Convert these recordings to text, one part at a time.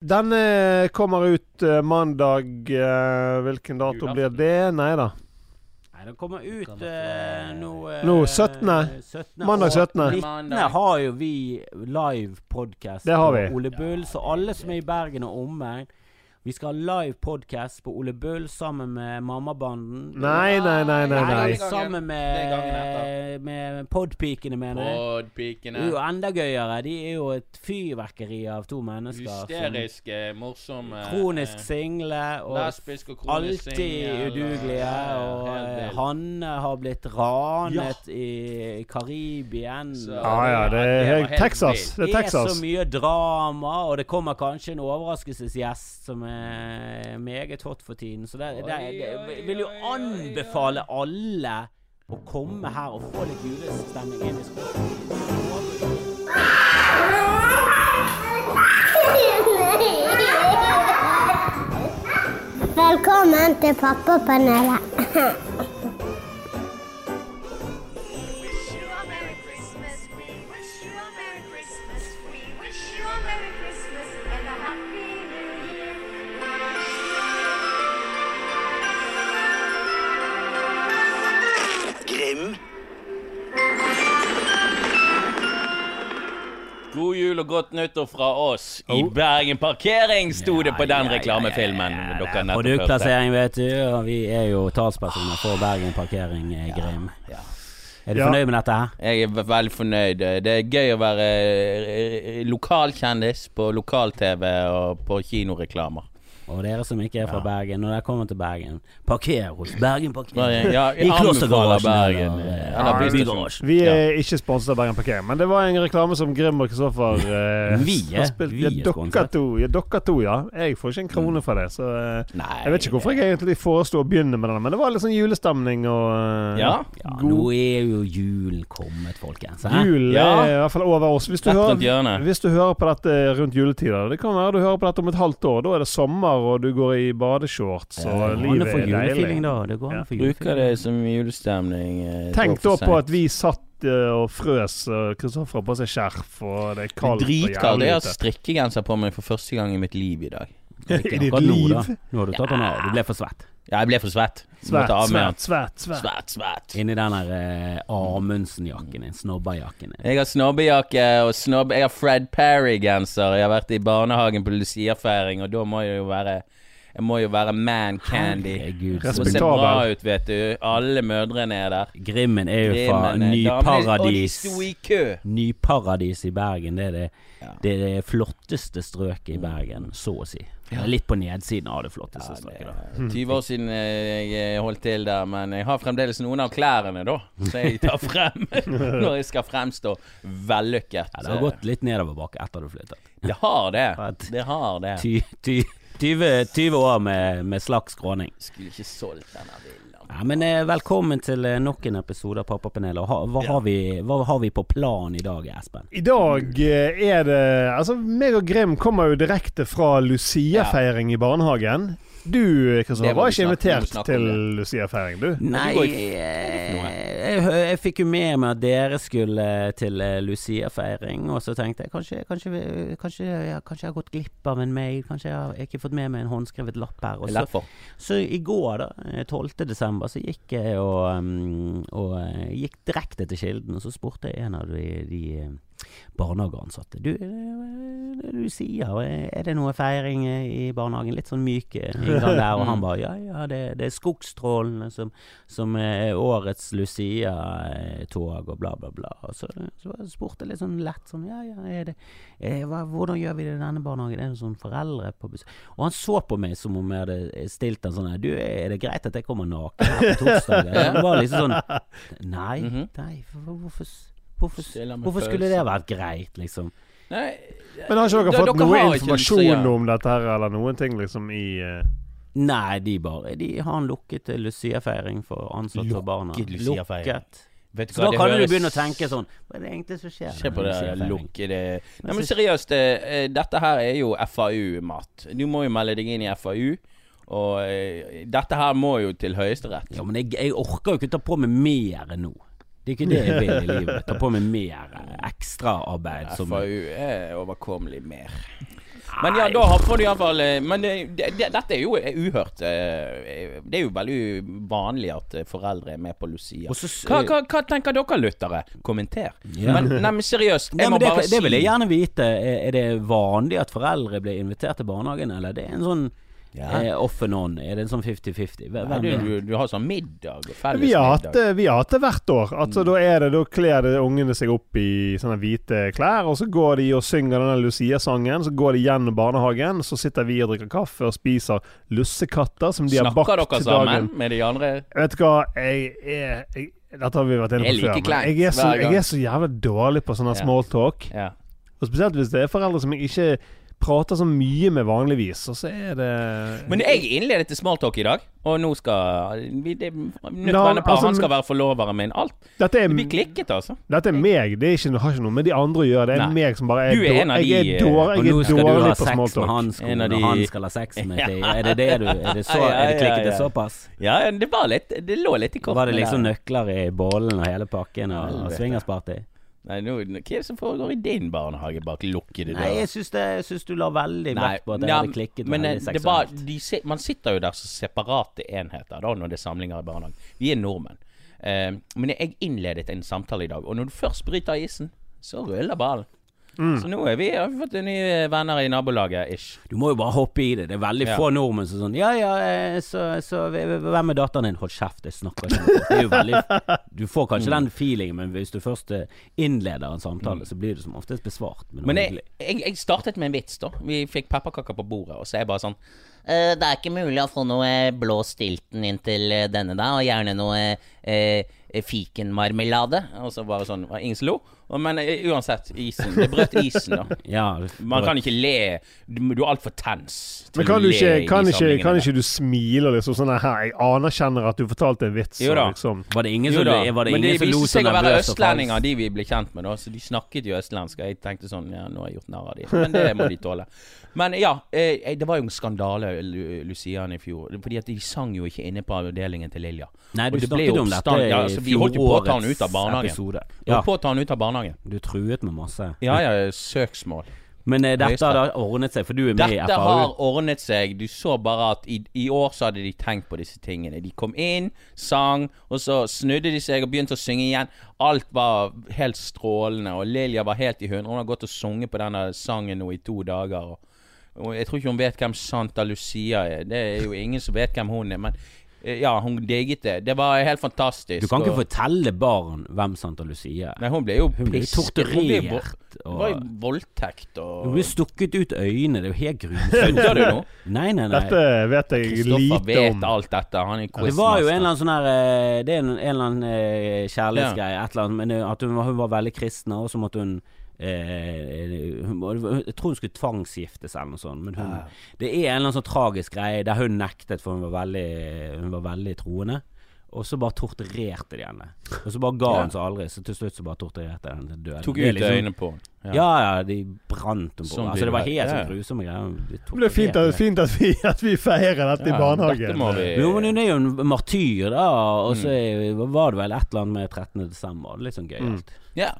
Den eh, kommer ut eh, mandag. eh, hvilken dato Julaften. blir det? Nei da. Nei, den kommer ut eh, nå eh, Nå, 17.. 17.. Mandag 17.. 19. har jo vi live podcast Det har vi. på Ole Bull, så alle som er i Bergen og omegn Vi skal ha live podcast på Ole Bull sammen med Mammabanden. Nei, nei, nei, nei. Nei, nei. sammen Det med, med podpikene, mener jeg. Det er Podpikene. jo enda gøyere. De er jo et fyrverkeri av to mennesker. som- Hysteriske, morsomme. Kronisk eh, single og Lesbisk og kronisk alltid singel, udugelige. Og helt eh. Hanne har blitt ranet i Karibien. Så- Ja ja, det det er helt Texas. Det Det er er så mye drama, og det kommer kanskje en overraskelsesgjest som er meget hot for tiden. Så det, det, det, vil jo anbefale alle å komme her og få litt julestemning inn i skolen. Velkommen til Pappapanelet. God jul og godt nyttår fra oss. I Oh. Bergen Parkering sto det på den reklamefilmen dere nettopp hørte. Produktplassering, vet du, og vi er jo talspersoner for Bergen Parkering, eh, Grim. Ja. Er du Ja. fornøyd med dette her? Jeg er veldig fornøyd. Det er gøy å være eh, lokalkjendis på lokal-TV og på kinoreklamer. Og dere som ikke er fra Bergen, når dere kommer til Bergen, parker hos Bergen Parkering. Bergen, ja, I Klostergarasjen Bergen, eller, eh, eller. Bygarasjen. Vi er ikke sponset av Bergen Parkering, men det var en reklame som Grim og Kristoffer eh, Vi er- har spilt. vi Ja, er dere to, ja, dere to, ja. Jeg får ikke en krone fra det, så eh, Nei Jeg vet ikke hvorfor jeg egentlig foreslo å begynne med den, men det var litt sånn julestemning og eh, Ja. Ja, nå er jo julen kommet, folkens. Julen Jul Ja. er i hvert fall over oss. Hvis du, hører, hvis du hører på dette rundt juletider Det kan være du hører på dette om et halvt år. Da er det sommer, og du går i badeshorts, og å livet er deilig. da. Det går an Ja. å få Bruker det som julestemning. eh, Tenk da på at vi satt eh, og frøs, Kristoffer har på seg skjerf, og det er kaldt og Dritkaldt. Jeg har strikkegenser på meg for første gang i mitt liv i dag. I ditt liv? nå. Nå har du tatt den av. Du ble for svett. Ja, jeg ble for svett. Svært, svært, svært, svært. svært. Svett, svett. Inni den der eh, Amundsen-jakken din. Snobberjakken din. Jeg har snobbejakke og snobb... Jeg har Fred Perry-genser. Jeg har vært i barnehagen på Lucia-feiring, og da må jeg jo være Jeg må jo være man candy. Herregud. Det må se bra ut, vet du. Alle mødrene er der. Grimmen er jo fra Nyparadis. i. Nyparadis i Bergen. Det er det, Ja. det, er det flotteste strøket i Bergen, så å si. Er Litt på nedsiden av det flotteste strøket, da. 20 år siden eh, jeg holdt til der, men jeg har fremdeles noen av klærne, da. Så jeg tar frem når jeg skal fremstå vellykket. Ja, det har gått litt nedoverbakke etter du flyttet. Det har det. Det har det. Ty, ty, 20, 20 år med, med slags skråning. Skulle ikke solgt denne villaen. Ja, men eh, Velkommen til eh, nok en episode av Pappapanelet. Hva, har vi, hva har vi på plan i dag, Espen? I dag eh, er det Altså, meg og Grim kommer jo direkte fra Lucia-feiring i barnehagen. Du, Kristian, Kristoffer, må var ikke invitert til Lucia-feiring, du. Nei, jeg, jeg fikk jo med meg at dere skulle til eh, Lucia-feiring, og så tenkte jeg kanskje, kanskje, vi- kanskje, jeg, kanskje jeg har gått glipp av en mail, kanskje jeg har ikke fått med meg en håndskrevet lapp her. Så, så i går, da, eh, 12. desember, så gikk jeg og, um, og eh, gikk direkte til Kilden, og så spurte jeg en av de, de eh, barnehageansatte Du, det du sier, eh, er det noe feiring eh, i barnehagen? Litt sånn myk eh, inngang der, og han bare ja, ja, det, det er Skogstrålene som, som er årets Lucia-tog, og bla, bla, bla. Og så, så spurte jeg litt sånn lett sånn ja, ja, er det, er, hva, hvordan gjør vi det i denne barnehagen? Er det sånn foreldre på besøk? Og han så på meg som om jeg hadde stilt en sånn her, Du, er det greit at jeg kommer naken her på torsdag? Det var liksom sånn Nei, Mhm. nei, for, hvorfor, hvorfor, hvorfor skulle det vært greit, liksom? Nei, Men har ikke dere fått noe informasjon om dette her, eller noen ting liksom i uh... Nei, de bare De har en lukket Lucia-feiring for ansatte og barna. Lukket. Vet du Så hva, da kan kan du begynne å tenke sånn Hva er det egentlig som skjer? Se på det lukkede Nei, men seriøst, eh, dette her er jo FAU-mat. Du må jo melde deg inn i FAU. Og eh, dette her må jo til Høyesterett. Ja, men jeg, jeg orker jo ikke ta på meg mer nå. Det er ikke det jeg vil i livet. Ta på meg mer ekstraarbeid. Som, FAU er overkommelig mer. Men ja, da får du iallfall Men det, det, dette er jo uhørt. eh, Det er jo veldig vanlig at eh, foreldre er med på Lucia. Så Hva, hva, hva tenker dere lyttere? Kommenter. Ja. Men, nei, men seriøst, Nei, jeg må det, bare det vil jeg gjerne vite. Er det vanlig at foreldre blir invitert til barnehagen, eller det er en sånn Ja. eh, off and on? Er det en sånn 50-50? Du, du, du har sånn middag, felles Vi har, hatt, middag. det- vi har hatt det hvert år. Altså, Da er det, da kler det ungene seg opp i sånne hvite klær, og så går de og synger denne Lucia-sangen. Så går de gjennom barnehagen, så sitter vi og drikker kaffe og spiser lussekatter som de har bakt Snakker dere til sammen dagen. med de andre? Vet du hva, jeg er Dette har vi vært inne på før. Men jeg er, så, jeg er så jævlig dårlig på sånne small smalltalk. Yeah. Og spesielt hvis det er foreldre som jeg ikke prater så mye med vanligvis. Og så er det Men jeg innledet til smalltalk i dag, og nå skal vi, det, Nytt vennepar, altså, han skal være forloveren min. Alt. Dette er, Vi klikket, altså. dette er meg. Det er ikke, har ikke noe med de andre å gjøre. Det er Nei. meg som bare er, Du er en av jeg de, er, dår, Og nå er skal du ha sex med smalltalk. han, skolen, de- og han skal ha sex med deg. Er det det du Er det, så, er det klikket det såpass? Ja, det var litt Det lå litt i kortene. Var det liksom nøkler i bollen og hele pakken og, og swingersparty? Nei, nå, hva er det som foregår i din barnehage bak lukkede Nei, dører? jeg syns, det, jeg syns du la veldig Nei, vekt på at det ja, hadde klikket men eh, veldig det var, de, Man sitter jo der som separate enheter da når det er samlinger i barnehagen. Vi er nordmenn. Uh, men jeg innledet en samtale i dag, og når du først bryter isen, så ruller ballen. Mm. Så nå er vi, har vi fått nye venner i nabolaget, ish. Du må jo bare hoppe i det. Det er veldig Ja. få nordmenn som sånn Ja ja, eh, så, så hvem er datteren din? Hold kjeft, jeg snakker ikke. Det er jo veldig Du får kanskje Mm. den feelingen, men hvis du først eh, innleder en samtale, så blir det som oftest besvart Men jeg, jeg, jeg startet med en vits, da. Vi fikk pepperkaker på bordet, og så er jeg bare sånn Eh, Det er ikke mulig å få noe blå stilten inn til denne, da, og gjerne noe eh, fikenmarmelade. Og så bare sånn var Ingen som lo. Men eh, uansett, isen. Det brøt isen, da. Ja, Man kan ikke le. Du, du er altfor tens. til Men kan å du le ikke, kan ikke, samlingene kan ikke du smile liksom sånn her Jeg anerkjenner at du fortalte en vits. Jo da. Liksom. Var det ingen Jo som, det men de ingen som lo viste seg å være østlendinger, de vi ble kjent med, da. Så de snakket jo østlandsk. Og jeg tenkte sånn Ja, nå har jeg gjort narr av de. Men det må de tåle. Men ja, eh, det var jo en skandale Lucian, i fjor. Fordi at de sang jo ikke inne på avdelingen til Lilja. Nei, du snakket om dette dette ja, i altså, vi holdt jo på å ta han ut av barnehagen. episode. Ja. Holdt På å ta han ut av barnehagen. du truet med masse. Ja ja, søksmål. Men eh, dette har ordnet seg, for du er med i FAU. Dette har ordnet seg. Du så bare at i, i år så hadde de tenkt på disse tingene. De kom inn, sang, og så snudde de seg og begynte å synge igjen. Alt var helt strålende, og Lilja var helt i hundre. Hun har gått og sunget på denne sangen nå i to dager. Og, og jeg tror ikke hun vet hvem Santa Lucia er. Det er jo ingen som vet hvem hun er. Men eh, ja, hun digget det. Det var helt fantastisk. Du kan ikke og- fortelle barn hvem Santa Lucia er. Nei, hun ble jo Hun ble torturert. Hun var Og voldtekt hun ble stukket ut øynene. Det er jo helt grusomt. Kødder du nå? Nei, nei, nei. Dette vet jeg Kristoffer lite vet alt dette. Han er Det var jo en eller annen sånn her eh, Det er en, en eller annen kjærlighetsgreie, kjærlighetsgreie, et eller annet, men eh, at hun, var- hun var veldig kristen, og så måtte hun eh, Jeg tror hun skulle tvangsgiftes eller noe sånt, men hun, det er en eller annen sånn tragisk greie der hun nektet, for hun var veldig, hun var veldig troende. Og så bare torturerte de henne. Og så bare ga hun seg aldri, så til slutt så bare torturerte de henne til døden. Tok ut liksom- øynene på henne. Ja, ja, de brant henne på. Sånn altså, det var helt Ja. sånn grusomme greier. Ble Det blir fint, at, fint at, vi, at vi feirer dette i barnehagen. dette må vi- Jo, men hun er jo en martyr, da. Og så Mm. var det vel et eller annet med 13. desember. Litt sånn gøyalt. Ja.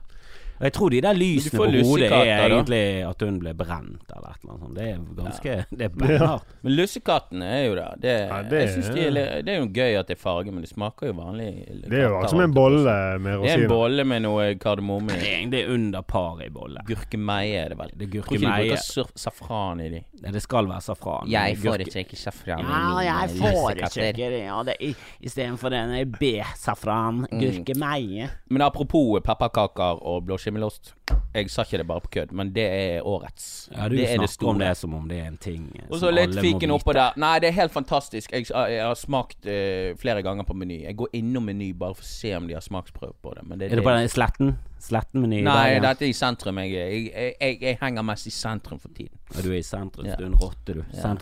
Og jeg tror de der lysene på hodet er da. egentlig at hun ble brent, eller et eller annet sånt. Det er ganske Det er beinhardt. Men lussekattene er jo der. Det, Ja, det jeg synes de er, det er jo gøy at det er farge, men det smaker jo vanlig Det er jo akkurat som en å bolle med rosiner. Det er en bolle med noe kardemomme Det er under par i bolle. Gurkemeie er det vel. Det er Tror ikke de bruker sur- safran i de. Nei, det skal være safran. Jeg foretrekker safran i Ja, jeg får ikke foretrekker det. Ja, det istedenfor den B-safran. Mm. Gurkemeie. Men apropos pepperkaker og blåskimmelost. Jeg sa ikke det bare på kødd, men det er årets. Ja, du det snakker det om det som om det er en ting Og så litt fiken oppå der. Nei, det er helt fantastisk. Jeg, jeg har smakt uh, flere ganger på Meny. Jeg går innom Meny bare for å se om de har smaksprøve på det. Men det Er det på den Sletten? Sletten-meny? Nei, der, ja. dette er i sentrum. Jeg, jeg, jeg, henger mest i sentrum for tiden. Ja, du er i sentrum, Ja. du er en rotte, du. Ja.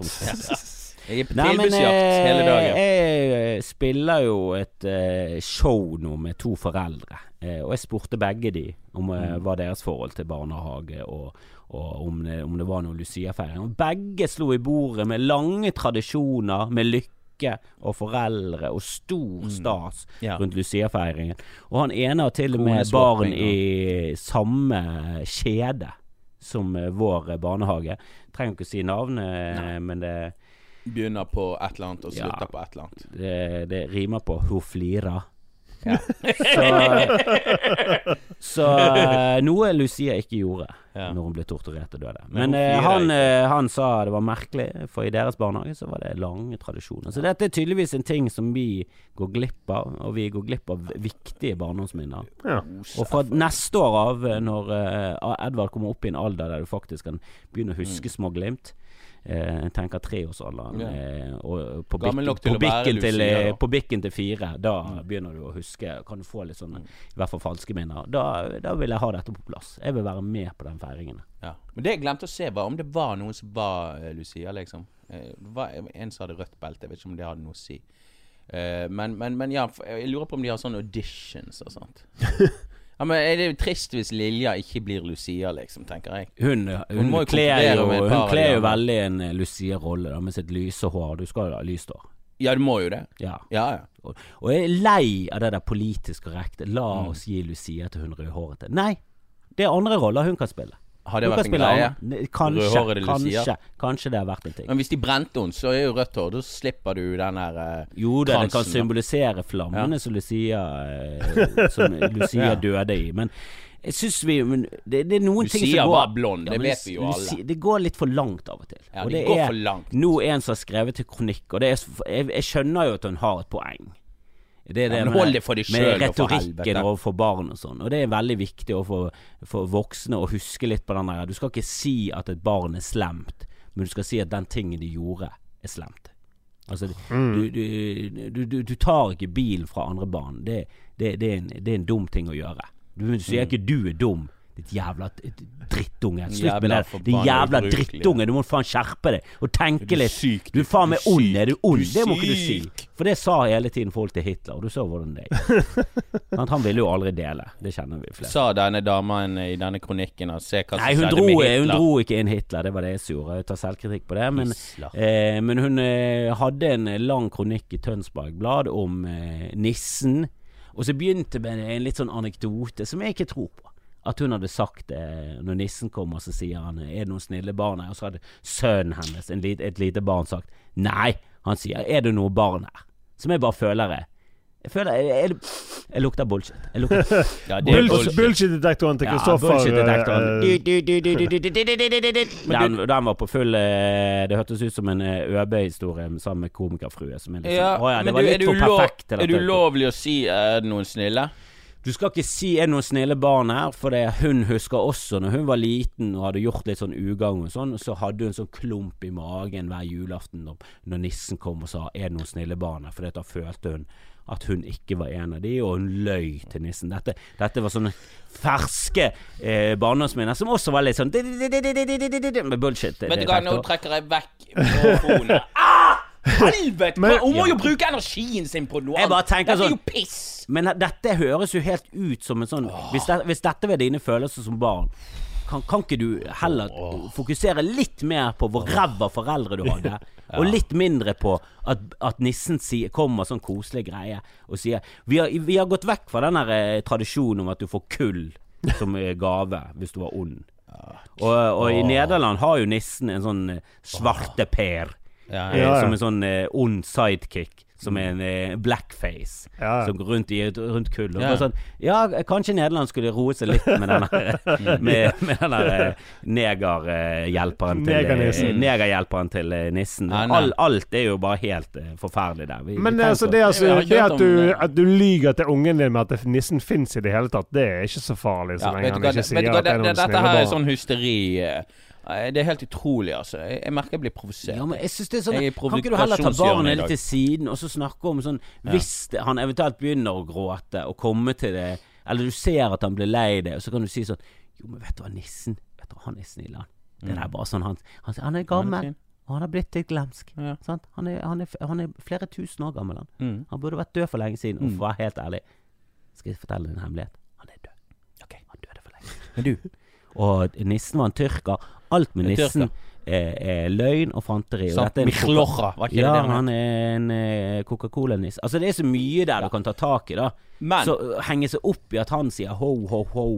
Jeg er på tilbudsjakt eh, hele dagen. jeg spiller jo et eh, show nå med to foreldre. Eh, og jeg spurte begge de om Mm. eh, hva deres forhold til barnehage og, og om, det, om det var noe Lucia-feiring. Begge slo i bordet med lange tradisjoner, med lykke og foreldre og stor stas Mm. Ja. rundt Lucia-feiringen. Og han ene har til og med barn i samme kjede som eh, vår eh, barnehage. Trenger ikke å si navnet, men det, Begynner på et eller annet og Ja. slutter på et eller annet. det, det rimer på 'hun flirer'. Ja. så så eh, noe Lucia ikke gjorde Ja. når hun ble torturert og døde. Men Men hun eh, flirer han, eh, han sa det var merkelig, for i deres barnehage så var det lange tradisjoner. Så dette er tydeligvis en ting som vi går glipp av, og vi går glipp av viktige barndomsminner. Ja. Og fra neste år av, eh, når eh, Edvard kommer opp i en alder der du faktisk kan begynne å huske små glimt Jeg tenker treårsalderen. Mm. Eh, og på bikken, på, bikken til, Lucia, eh, på bikken til fire. Da begynner du å huske. Kan du få litt sånne i hvert fall falske minner. Da, da vil jeg ha dette på plass. Jeg vil være med på den feiringen. Ja. Men det jeg glemte å se, var om det var noen som var uh, Lucia, liksom. Uh, var en som hadde rødt belte. Jeg vet ikke om det hadde noe å si. Uh, men, men, men ja, jeg lurer på om de har sånne auditions og sånt. ja, men Er det jo trist hvis Lilja ikke blir Lucia, liksom, tenker jeg. Hun, hun, jo kler jo, hun kler jo veldig en eh, Lucia-rolle med sitt lyse hår. Du skal jo ha lyst hår. Ja, du må jo det. Ja. Ja, ja. Og, og jeg er lei av det der politisk korrekte. La Mm. oss gi Lucia til hun rødhårete. Nei! Det er andre roller hun kan spille. Har det vært en greie? Ne- Kanskje, Rødhårede kanskje, kanskje det har vært en ting. Men hvis de brente henne, så er jo rødt hår. Da slipper du den der eh, Jo da, det kan symbolisere flammene som Lucia, eh, som Lucia Ja. døde i. Men jeg syns vi det, det er noen ting Lucia som går var blond, det men vet vi jo alle. Lucia- Det går litt for langt av og til. Ja, og det det går er for langt. nå en som har skrevet til kronikk, og det er, jeg, jeg skjønner jo at hun har et poeng. Det er det Ja, men hold det for deg med selv, da, retorikken og overfor barn og sånn. Og det er veldig viktig for, for voksne å huske litt på den der Du skal ikke si at et barn er slemt, men du skal si at den tingen de gjorde, er slemt. Altså, du, du, du, du, du tar ikke bilen fra andre barn. Det, det, det, er en, det er en dum ting å gjøre. Du, du sier ikke du er dum. Ditt jævla drittunge. Slutt med det. Din jævla drittunge. Du må faen skjerpe deg og tenke litt. Du er faen meg ond. Er du ond? Det må ikke du si. For det sa hele tiden folk til Hitler, og du så hvordan det gikk. Han ville jo aldri dele. Det kjenner vi flere. Sa denne damen i denne kronikken at se hva som skjedde med hun dro ikke inn Hitler, det var det jeg gjorde. Jeg tar selvkritikk på det. Men, eh, men hun eh, hadde en lang kronikk i Tønsberg Blad om eh, nissen. Og så begynte med en litt sånn anekdote som jeg ikke tror på. At hun hadde sagt det når nissen kommer, så sier han 'Er det noen snille barn her?' Og så hadde sønnen hennes, lit, et lite barn, sagt 'Nei'. Han sier 'Er det noen barn her?' Som jeg bare føler er jeg føler jeg, jeg, jeg lukter bullshit. Jeg lukter, ja, Bullshit-detektoren til Kristoffer. Ja, bullshit-detektoren. Eh, den, den var på full eh, Det hørtes ut som en eh, ØB-historie sammen med komikerfrue. Liksom, ja, ja, det var litt for perfekt. Er det ulovlig å si 'er det noen snille'? Du skal ikke si er det noen snille barn her, for det hun husker også når hun var liten og hadde gjort litt sånn ugagn og sånn, så hadde hun sånn klump i magen hver julaften når, når nissen kom og sa er det noen snille barn her, for da følte hun at hun ikke var en av de, og hun løy til nissen. Dette, dette var sånne ferske eh, barndomsminner som også var litt sånn med bullshit. Vet du hva, nå trekker jeg vekk mikrofonen. Ah! Helvete! Men- Hun må jo bruke energien sin på noe annet. Dette er sånn- jo piss! Men dette høres jo helt ut som en sånn hvis, det, hvis dette var dine følelser som barn, kan, kan ikke du heller fokusere litt mer på hvor ræva foreldre du hadde, og litt mindre på at, at nissen sier, kommer sånn koselig greie og sier vi har, vi har gått vekk fra den her eh, tradisjonen om at du får kull som eh, gave hvis du var ond. Og, og i Nederland har jo nissen en sånn svarte svarteper. Ja, Eh, Ja, ja. Som en sånn eh, ond sidekick. Som en eh, blackface. Ja, ja. Som går rundt i et rundt kull. Og Ja. bare sånn, ja, kanskje Nederland skulle roe seg litt med den der Med, med den der eh, negerhjelperen til eh, Negernissen. Negerhjelperen til eh, nissen. Ja, nei. All, alt er jo bare helt eh, forferdelig der. Vi, Men vi altså, det, er altså, Jeg har ikke det hørt at du, det. at du lyger til ungen din med at det- nissen fins i det hele tatt, det er ikke så farlig så Ja, lenge vet du han hva, ikke sier du hva at det er noen det, dette snille her er barn. sånn hysteri eh, eh, Det er helt utrolig, altså. Jeg, jeg merker jeg blir provosert. Ja, men jeg synes det er sånn Jeg er Kan ikke du heller ta barnet litt til siden og så snakke om sånn Hvis ja. han eventuelt begynner å gråte og komme til det Eller du ser at han blir lei det, og så kan du si sånn Jo, men vet du hva, nissen Vet du hva, han er snill, han. Det er bare sånn Han, han, han er gammel, fin. og han har blitt litt glemsk. Ja. Sant? Han, er, han, er, han er flere tusen år gammel, han. Mm. Han burde vært død for lenge siden. Og for å være helt ærlig, skal jeg fortelle en hemmelighet? Han er død. Okay. Han døde for lenge siden. Men du, Og nissen var en tyrker. Alt med nissen er, er løgn og fanteri. Og dette er Michlocha, var ikke ja, det det han er en eh, Coca-Cola-nisse. Altså, det er så mye der du kan ta tak i, da. Men Så uh, henge seg opp i at han sier ho, ho, ho,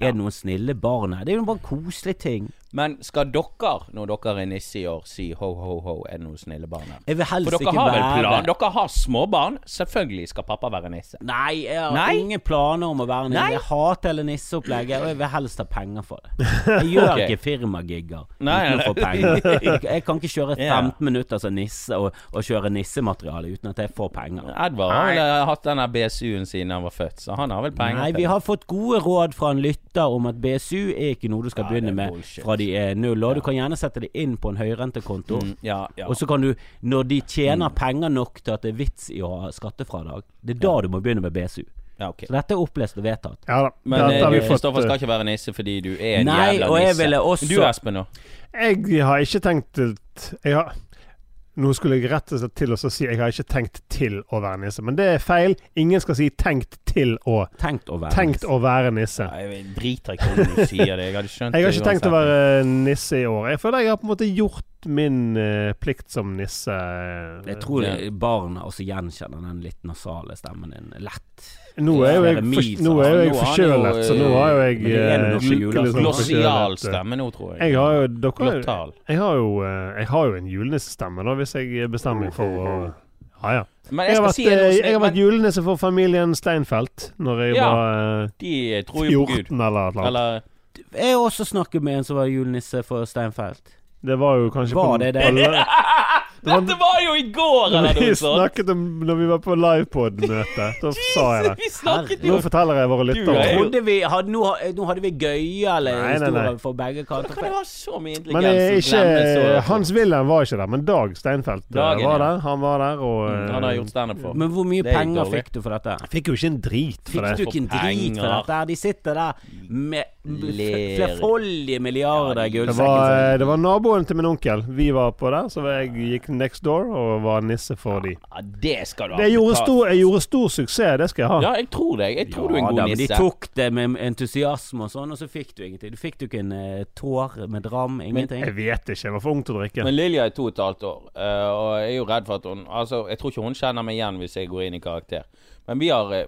Er det noen snille barn her? Det er jo bare koselige ting. Men skal dere, når dere er nisse i år, si ho, ho, ho, er det noen snille barn her? Jeg vil helst For dere ikke har vel være plan? Dere har småbarn. Selvfølgelig skal pappa være nisse. Nei, jeg har Nei? ingen planer om å være nisse. Nei? Jeg hater hele nisseopplegget, og jeg vil helst ha penger for det. Jeg gjør okay. ikke firmagigger Nei, uten å nei. få penger. Jeg, kan ikke kjøre Ja. 15 minutter som nisse og, og kjøre nissemateriale uten at jeg får penger. Edvard har vel hatt denne BSU-en siden han var født, så han har vel penger Nei, vi har fått gode råd fra en lytter om at BSU er ikke noe du skal er begynne med fra de er null Og Du kan gjerne sette det inn på en høyrentekonto. Mm, ja, ja. Og så kan du, når de tjener penger nok til at det er vits i å ha skattefradrag, det er da du må begynne med BSU. ja, okay. Så dette er opplest og vedtatt. Ja da. Men eh, du Kristoffer skal eh, ikke være nisse fordi du er en Nei, jævla og jeg nisse. ville også- Du Espen nå? Jeg har ikke tenkt jeg har, Nå skulle jeg rett og slett til å si jeg har ikke tenkt til å være nisse, men det er feil. Ingen skal si 'tenkt til å'. Tenkt å være Tenkt nisse. å være nisse. Ja, Jeg driter ikke om du sier det. Jeg hadde skjønt Jeg har ikke tenkt å være nisse i år. Jeg føler jeg har på en måte gjort min uh, plikt som nisse. Jeg tror det, barna også gjenkjenner den litt nasale stemmen din lett. Nå er jo jeg, for, nå er altså. jeg forkjølet, så nå har jo jeg eh, julaften. sånn Glossial eh. stemme nå, tror jeg. Jeg har jo dere, jeg har jo, eh, jeg har jo en julenissestemme, da, hvis jeg bestemmer meg for å Ja, ja. Men Jeg jeg har vært, si noe eh, jeg har vært men julenisse for familien Steinfeld når jeg Ja. var eh, De tror jo på Gud. 14 eller noe. Eller Jeg har også snakket med en som var julenisse for Steinfeld. Det var jo kanskje Var på det det? alle- Dette var jo i går, eller noe sånt! Vi snakket om når vi var på livepod-møte. Da sa jeg det. Nå forteller jeg våre lyttere. er jo- Trodde vi hadde, nå, nå hadde vi gøyale historier for begge kanter. Kan det være så mye intelligens Men så ikke? Hans Wilhelm var ikke der, men Dag Steinfeld eh, Dagen, var ja. der. Han var der, og Mm, Han har gjort standup for. Men hvor mye er penger dårlig. fikk du for dette? Jeg Fikk jo ikke en drit for Fikk det. du ikke en drit for dette? De sitter der med. Flerfoldige milliarder gullsekker. Det var, eh, det var naboen til min onkel. Vi var på der, så jeg gikk next door og var nisse for de. Ja, det skal du ha Det gjorde stor, jeg gjorde stor suksess, det skal jeg ha. Ja, jeg tror det. Jeg tror du er en god da, nisse. de tok det med entusiasme og sånn, og så fikk du ingenting. Du fikk du ikke en uh, tår med dram, ingenting. Jeg vet ikke, jeg var for ung til å drikke. Men Lilja er to og et halvt år, uh, og jeg er jo redd for at hun Altså, jeg tror ikke hun kjenner meg igjen hvis jeg går inn i karakter. Men vi har uh,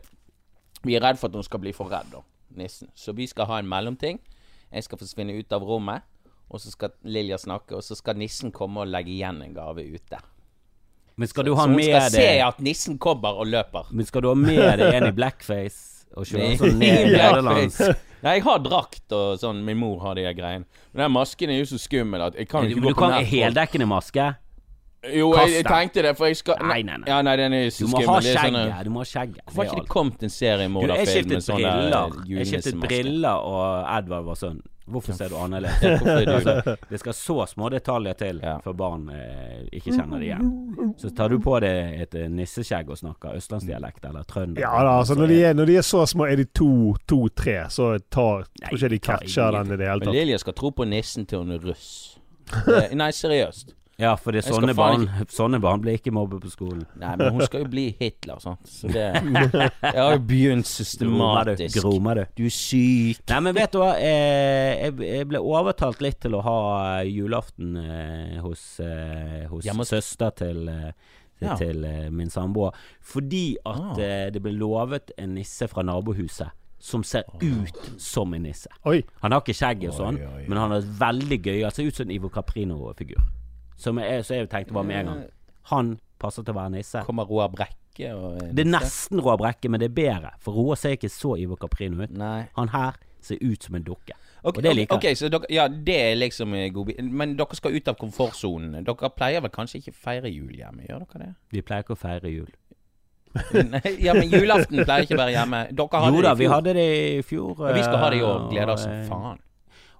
Vi er redd for at hun skal bli for redd, da. Nissen. Så vi skal ha en mellomting. Jeg skal forsvinne ut av rommet, og så skal Lilja snakke, og så skal nissen komme og legge igjen en gave ute. Men skal du ha så hun skal det... se at nissen kommer og løper. Men skal du ha med deg en i blackface og kjøre sånn nederlands? Nei, jeg har drakt og sånn. Min mor har de greiene. Men den masken er jo så skummel at jeg kan ikke du gå på kan heldekkende maske. Jo, jeg, jeg tenkte det, for jeg skal Nei, nei, nei. Ja, nei, den er Du må ha skjegget. Du må ha skjegget. Hvorfor har ikke det kommet en seriemorderfilm med sånne eh, Jeg skiftet briller, og Edvard var sånn Hvorfor ser du annerledes er altså, Det skal så små detaljer til Ja. før barn eh, ikke kjenner det igjen. Så tar du på deg et eh, nisseskjegg og snakker østlandsdialekt eller trønder Ja da, altså når de, er, når de er så små, er de to-tre, så tar, Nei, tror ikke de catcher den i det hele tatt. Men. Lilja skal tro på nissen til hun er russ. Nei, seriøst. Ja, for det er sånne barn, barn Sånne barn blir ikke mobbet på skolen. Nei, men hun skal jo bli Hitler, sant. Så det Jeg har jo begynt systematisk. Gromer du? Du er syk. Nei, men vet du hva? Eh, jeg, jeg ble overtalt litt til å ha eh, julaften eh, hos, eh, hos må... søster til, Ja. til min samboer. Fordi at Ah. det ble lovet en nisse fra nabohuset som ser ut som en nisse. Oi. Han har ikke skjegg og sånn, Oi, oi, oi. men han er veldig gøy. Han ser ut som en Ivo Caprino-figur. Som jeg, så jeg tenkte bare med en gang Han passer til å være nisse. Kommer Roar Brekke og Det er nesten Roar Brekke, men det er bedre. For Roar ser ikke så Ivo Caprino ut. Nei. Han her ser ut som en dukke. Ok, Og det liker okay, så dere, ja, det er liksom eh, god bi- Men dere skal ut av komfortsonen. Dere pleier vel kanskje ikke feire jul hjemme, gjør dere det? Vi pleier ikke å feire jul. Nei, ja, men julaften pleier ikke å være hjemme. Dere hadde Jo det da, fjor. vi hadde det i fjor. Ja, vi skal ha det i år. eh, Gleder oss som eh, faen.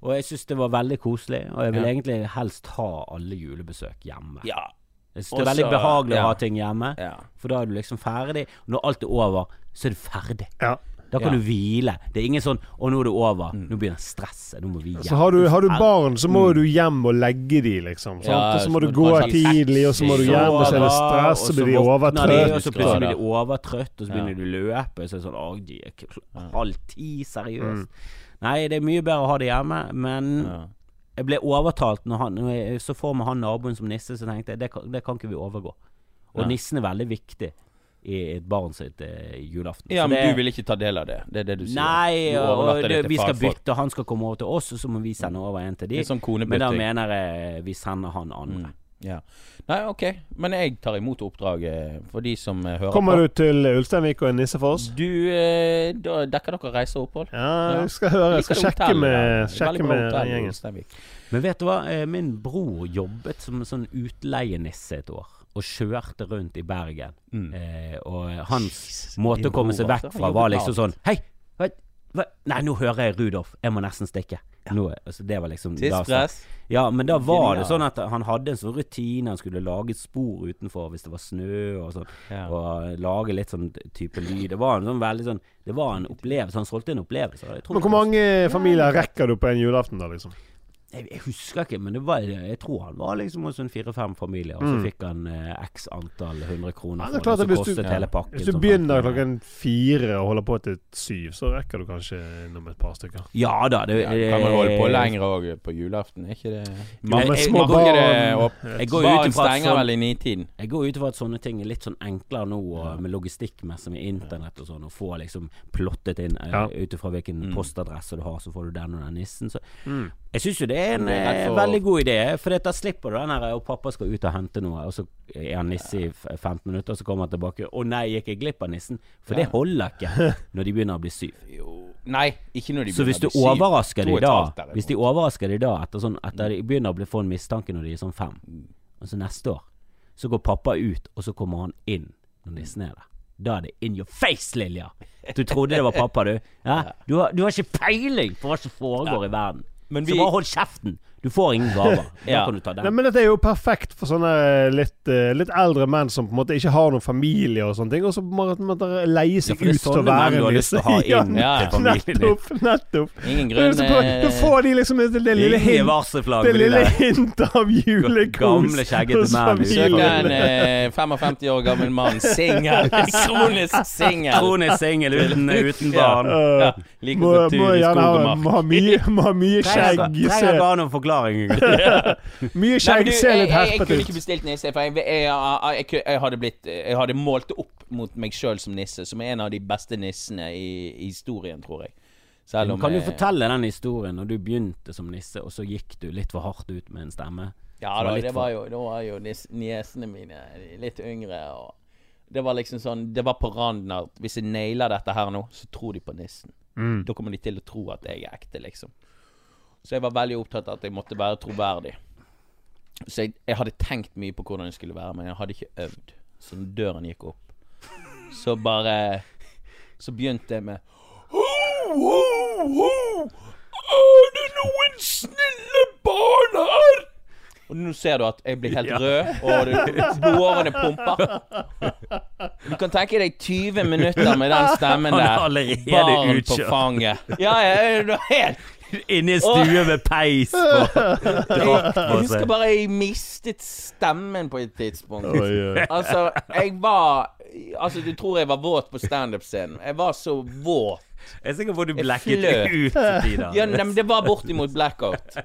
Og jeg syns det var veldig koselig, og jeg vil Ja. egentlig helst ha alle julebesøk hjemme. Ja. Jeg synes det er veldig behagelig ja. å ha ting hjemme, ja. for da er du liksom ferdig. Og når alt er over, så er du ferdig. Ja. Da kan Ja. du hvile. Det er ingen sånn 'Å, nå er det over. Nå begynner stresset. Nå må vi hjem'. Så har du, har du barn, så må du hjem og legge de, liksom. Sant? Ja, og så må så du gå tidlig, og så må du hjem, og så er det stress, og så blir de overtrøtt. Og så plutselig blir de overtrøtt, og så begynner Ja. de å løpe. Så er det sånn Å, de er halv ti, seriøst. Mm. Nei, det er mye bedre å ha det hjemme, men ja. jeg ble overtalt når, han, når jeg så for meg han naboen som nisse, så tenkte jeg det kan, det kan ikke vi overgå. Og ja. nissen er veldig viktig. i et barn sitt eh, julaften. Ja, Så men det- du vil ikke ta del av det? Det er det du sier? Nei, Du og, det, vi skal bytte, han skal komme over til oss, og så må vi sende over en til de. Det er sånn Men da mener jeg vi sender han andre. Mm. Ja. Nei, ok. Men jeg tar imot oppdraget for de som hører hører Kommer på. du til Ulsteinvik og Nissefoss? Du, eh, da dekker dere reise og opphold? Ja, Ja. jeg skal høre. Jeg skal sjekke hotell, med, sjekke med gjengen. Men vet du hva? Eh, Min bror jobbet som en sånn utleienisse et år. Og kjørte rundt i Bergen. Mm. Eh, og hans Jesus, måte å komme seg vekk fra var liksom sånn Hei! Nei, nå hører jeg Rudolf. Jeg må nesten stikke. Nå, altså, det var liksom Tidspress? Ja, men da var det sånn at han hadde en sånn rutine. Han skulle lage et spor utenfor hvis det var snø og sånn. Ja. Og lage litt sånn type lyd. Det var en sånn veldig sånn Det var en opplevelse. Han solgte en opplevelse. Men hvor mange familier rekker du på en julaften, da, liksom? Jeg, jeg husker ikke, men det var, jeg tror han var liksom hos en fire-fem familier. Og så fikk han eh, x antall hundre kroner Ja, det for klart det. kostet du- hele pakken. Hvis du sånn begynner 50 klokken fire og holder på til syv, så rekker du kanskje innom et par stykker. Ja da. Det, Ja, kan man holde på eh, lenger òg på julaften? Er ikke det Men små det barn- Jeg går ut Baren ifra stenger sånn- vel i nitiden. Jeg går ut ifra at sånne ting er litt sånn enklere nå, og med logistikkmessig med internett og sånn, og få liksom plottet inn eh, Ja. ut ifra hvilken Mm. postadresse du har, så får du den og den nissen. Så Mm. Jeg syns jo det er en eh, for- veldig god idé, for da slipper du den her og pappa skal ut og hente noe, og så er han nisse i 15 minutter, og så kommer han tilbake 'Å nei, gikk jeg glipp av nissen?' For det holder ikke når de begynner å bli syv. Jo Nei, ikke når de Så begynner å bli syv. Så hvis du overrasker dem da. Hvis de overrasker de da etter, sånn, etter de begynner å bli, få en mistanke når de er sånn fem, Og altså neste år, så går pappa ut, og så kommer han inn når nissen er der. Da er det in your face, Lilja! Du trodde det var pappa, du. Ja? Du, har, du har ikke peiling på hva som foregår i verden. Men Så vi- bare hold kjeften. Du får ingen gaver. Da Ja. kan du ta Nei, men dette er jo perfekt for sånne litt, eh, litt eldre menn som på en måte ikke har noen familie og sånne ting, og så må man de leie Ja, seg er ut til å være en nisse. å Ja, familien nettopp, nettopp. Ingen grunn Du Da får de liksom det, det lille hint Det lille hint av julekos Gamle, skjeggete hos menn i Søk en eh, 55 år gammel mann, singel, kronisk singel. Kronisk singel uten, uten barn. Ja, Ja, Like må, må gjerne ha, mark. må ha mye, skjegg. Trenger trenger bare noen forklaring. mye skjegg du, ser litt jeg, jeg kunne ikke bestilt nisse, for jeg, jeg, jeg, jeg, jeg hadde blitt Jeg hadde målt det opp mot meg sjøl som nisse, som er en av de beste nissene i, i historien, tror jeg. Selv om Kan du fortelle den historien når du begynte som nisse, og så gikk du litt for hardt ut med en stemme? Ja da, var det var jo, da var jo nis- niesene mine litt yngre, og det var liksom sånn Det var på randen av at hvis jeg nailer dette her nå, så tror de på nissen. Mm. Da kommer de til å tro at jeg er ekte, liksom. Så jeg var veldig opptatt av at jeg måtte være troverdig. Så jeg, jeg hadde tenkt mye på hvordan jeg skulle være, men jeg hadde ikke øvd. Så når døren gikk opp, så bare Så begynte jeg med ho, ho, ho. Er det noen snille barn her? Og nå ser du at jeg blir helt rød, og blodårene pumper. Du kan tenke deg 20 minutter med den stemmen er der. Barn på fanget. Ja, ja, du er helt Inne i en stue med peis på drakt Jeg husker bare jeg mistet stemmen på et tidspunkt. Altså, jeg var Altså, du tror jeg var våt på standup-scenen. Jeg var så våt. Jeg er sikker på at du blacket ut til. Ja, nei, men det var bortimot blackout.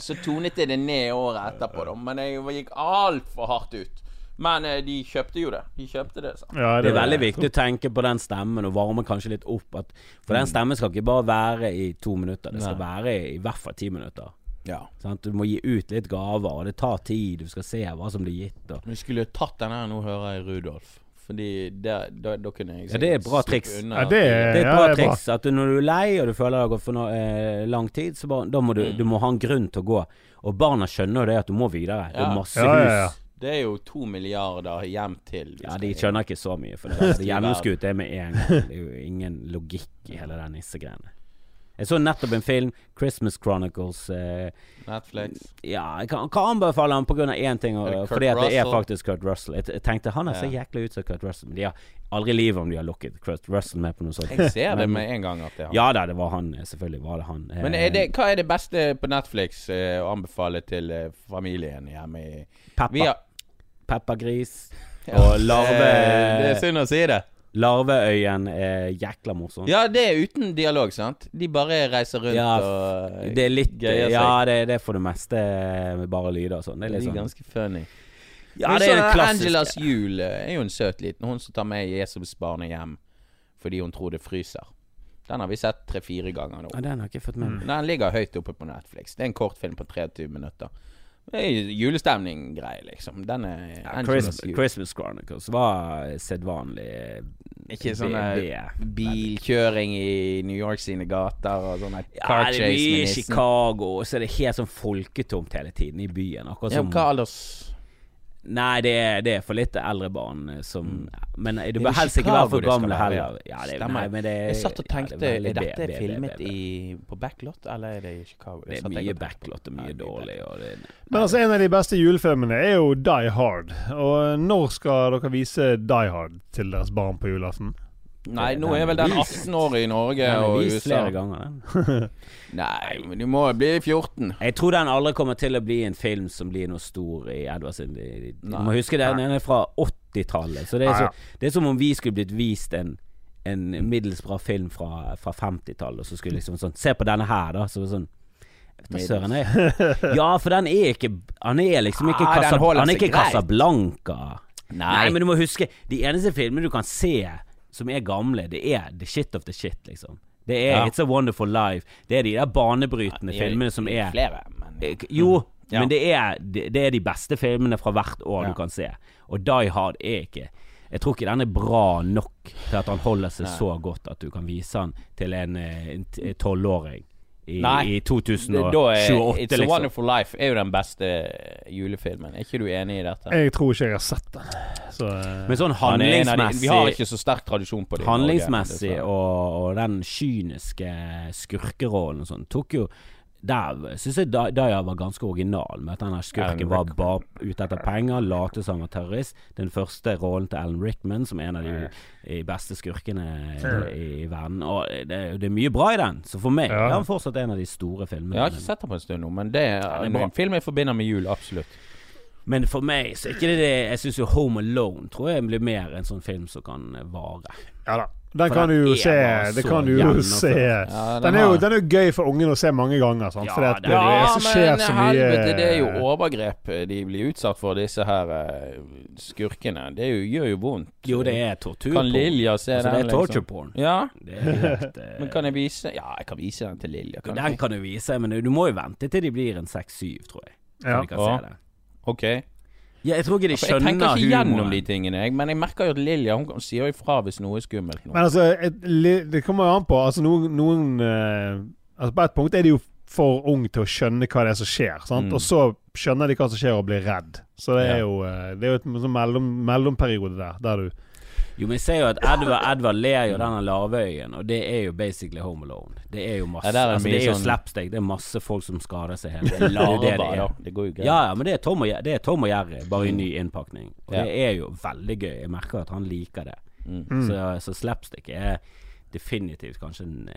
Så tonet jeg det ned året etterpå, da. Men jeg gikk altfor hardt ut. Men eh, de kjøpte jo det. De kjøpte det, så. Ja, Det er var- veldig viktig å tenke på den stemmen og varme kanskje litt opp. At, for den stemmen skal ikke bare være i to minutter, det skal være i, i hvert fall ti minutter. Ja. Sånn, Du må gi ut litt gaver, og det tar tid. Du skal se hva som blir gitt. Og. Vi skulle tatt den her nå, hører jeg Rudolf. Fordi det, da, da kunne jeg Ja, det er et bra triks. unna Ja, det er- Det er et ja, bra det er bra. triks at du, når du er lei og du føler det har gått for no, eh, lang tid, så bare, da må du, du må ha en grunn til å gå. Og barna skjønner jo det at du må videre. Det er masse Ja, ja, ja. hus. Det er jo to milliarder hjem til. Ja, De skjønner ikke så mye, for det, det gjennomskuet er med en gang. Det er jo ingen logikk i hele den nissegreiene. Jeg så nettopp en film, 'Christmas Chronicles'. Eh, Netflix. ja, jeg kan, kan anbefale den pga. én ting, og, Er det fordi at det er faktisk Kurt Russell. Jeg, jeg tenkte han er så Ja. jæklig ut som Kurt Russell, men de har aldri i livet om de har lukket Kurt Russell med på noe sånt. Jeg ser det med en gang at det er han. Ja da, det var han. eh, Selvfølgelig var det han. Eh, Men er det, hva er det beste på Netflix eh, å anbefale til eh, familien hjemme i Peppa, Peppergris og larve... eh, Det er synd å si det. Larveøyen er jækla morsom. Ja, det er uten dialog, sant? De bare reiser rundt Ja, og Det er litt gøyer seg. Ja, det, det er for det meste med bare lyder og sånn. Det er litt er sånn ganske funny. Ja, det er klassisk. det. Angelas jul eh, er jo en søt liten. Hun som tar med Jesusbarnet hjem fordi hun tror det fryser. Den har vi sett tre-fire ganger nå. Ja, den har jeg ikke fått med meg. Den ligger høyt oppe på Netflix. Det er en kortfilm på 23 minutter. Julestemning-greie, liksom. Den er Ja, Christmas. Christmas Chronicles var sedvanlig Ikke sånn eh, bilkjøring i New York sine gater og sånn Ja, car det chase med i nissen. Chicago, og så er det helt sånn folketomt hele tiden i byen. Akkurat Ja, som hva alders Nei, det er, det er for litt eldre barn eh, som Men du Mm. Det er bør helst ikke være for gamle heller. ja. Ja, det, Stemmer. nei, men det, Jeg satt og ja, tenkte det er dette be, be, filmet be, i, på backlot, eller er det i Chicago? Det er satt mye backlot og Ja, mye dårlig. Og det, Men altså, en av de beste julefilmene er jo Die Hard. Og når skal dere vise Die Hard til deres barn på julaften? Nei, nå er vel den 18 år i Norge den er og vist USA. flere ganger, den. Nei, men du må bli 14. Jeg tror den aldri kommer til å bli en film som blir noe stor i Edvard sin Du må huske den, den er fra 80-tallet. Så det er, så, det er som om vi skulle blitt vist en en middels bra film fra, fra 50-tallet, og så skulle liksom sånn Se på denne her, da. Så sånn søren Ja, for den er ikke Han er liksom ikke, Ah, den. Casablanca. Nei. Nei, men du må huske De eneste filmene du kan se som er gamle, det er the shit of the shit, liksom. Det er Ja. It's a Wonderful Life. Det er de der banebrytende filmene som er Flere, men Eh, Jo, Ja. men det er, det, det er de beste filmene fra hvert år Ja. du kan se. Og Die Hard er ikke Jeg tror ikke den er bra nok til at han holder seg Nei. så godt at du kan vise den til en eh, tolvåring i, Nei. i 2028, er It's a liksom. Wonderful Life er jo den beste julefilmen. Er ikke du enig i dette? Jeg tror ikke jeg har sett den. Så eh, Men sånn Han en av de- handlingsmessig Vi har ikke så sterk tradisjon på det. Handlingsmessig og, og den kyniske skurkerollen og sånn tok jo der syns jeg Da- Daya var ganske original, med at denne skurken var bare ute etter penger, late som han var terrorist. Den første rollen til Alan Rickman, som er en av de beste skurkene i, i verden. Og det, det er mye bra i den, så for meg Ja. er han fortsatt en av de store filmene. Jeg har ikke sett den på en stund nå, men det er, er en film jeg forbinder med jul, absolutt. Men for meg så er ikke det det Jeg syns jo Home Alone tror jeg blir mer en sånn film som kan vare. ja da. Den kan den se. den kan du jo se. Ja, Den er jo den er jo gøy for ungen å se mange ganger, sant? Ja, for det det, er- det så skjer så mye helvete, det er jo overgrep de blir utsatt for, disse her eh, skurkene. Det er jo, gjør jo vondt. Jo, det er tortur. Kan Lilja se altså, den? Det er torture liksom? Ja, Det er helt eh, men kan jeg vise Ja, jeg kan vise den til Lilja. Kan Den kan du vise, men du må jo vente til de blir en seks-syv, tror jeg. Ja. de kan se det. Ok. Ja, jeg tror ikke de For jeg tenker ikke gjennom humoren. de tingene, jeg. Men jeg merker jo at Lilja hun sier jo ifra hvis noe er skummelt. Nå. Men altså, et, det kommer jo an på. Altså, noen, noen eh, Altså, på et punkt er de jo for ung til å skjønne hva det er som skjer, sant? Mm. Og så skjønner de hva som skjer, og blir redd. Så det er Ja. jo eh, Det er jo et sånn mellom, mellomperiode der, der du Jo, men jeg ser jo at Edvard, Edvard ler jo denne lavøyen, og det er jo basically Home Alone. Det er jo masse Ja, er altså, Det er jo sånn- slapstick. Det er masse folk som skader seg hele tiden. Det det er. Går jo greit. Ja, ja, men det er Tom og, det er Tom og Jerry, bare i ny innpakning. Og Ja. det er jo veldig gøy. Jeg merker at han liker det. Mm. Så, så slapstick er definitivt kanskje den,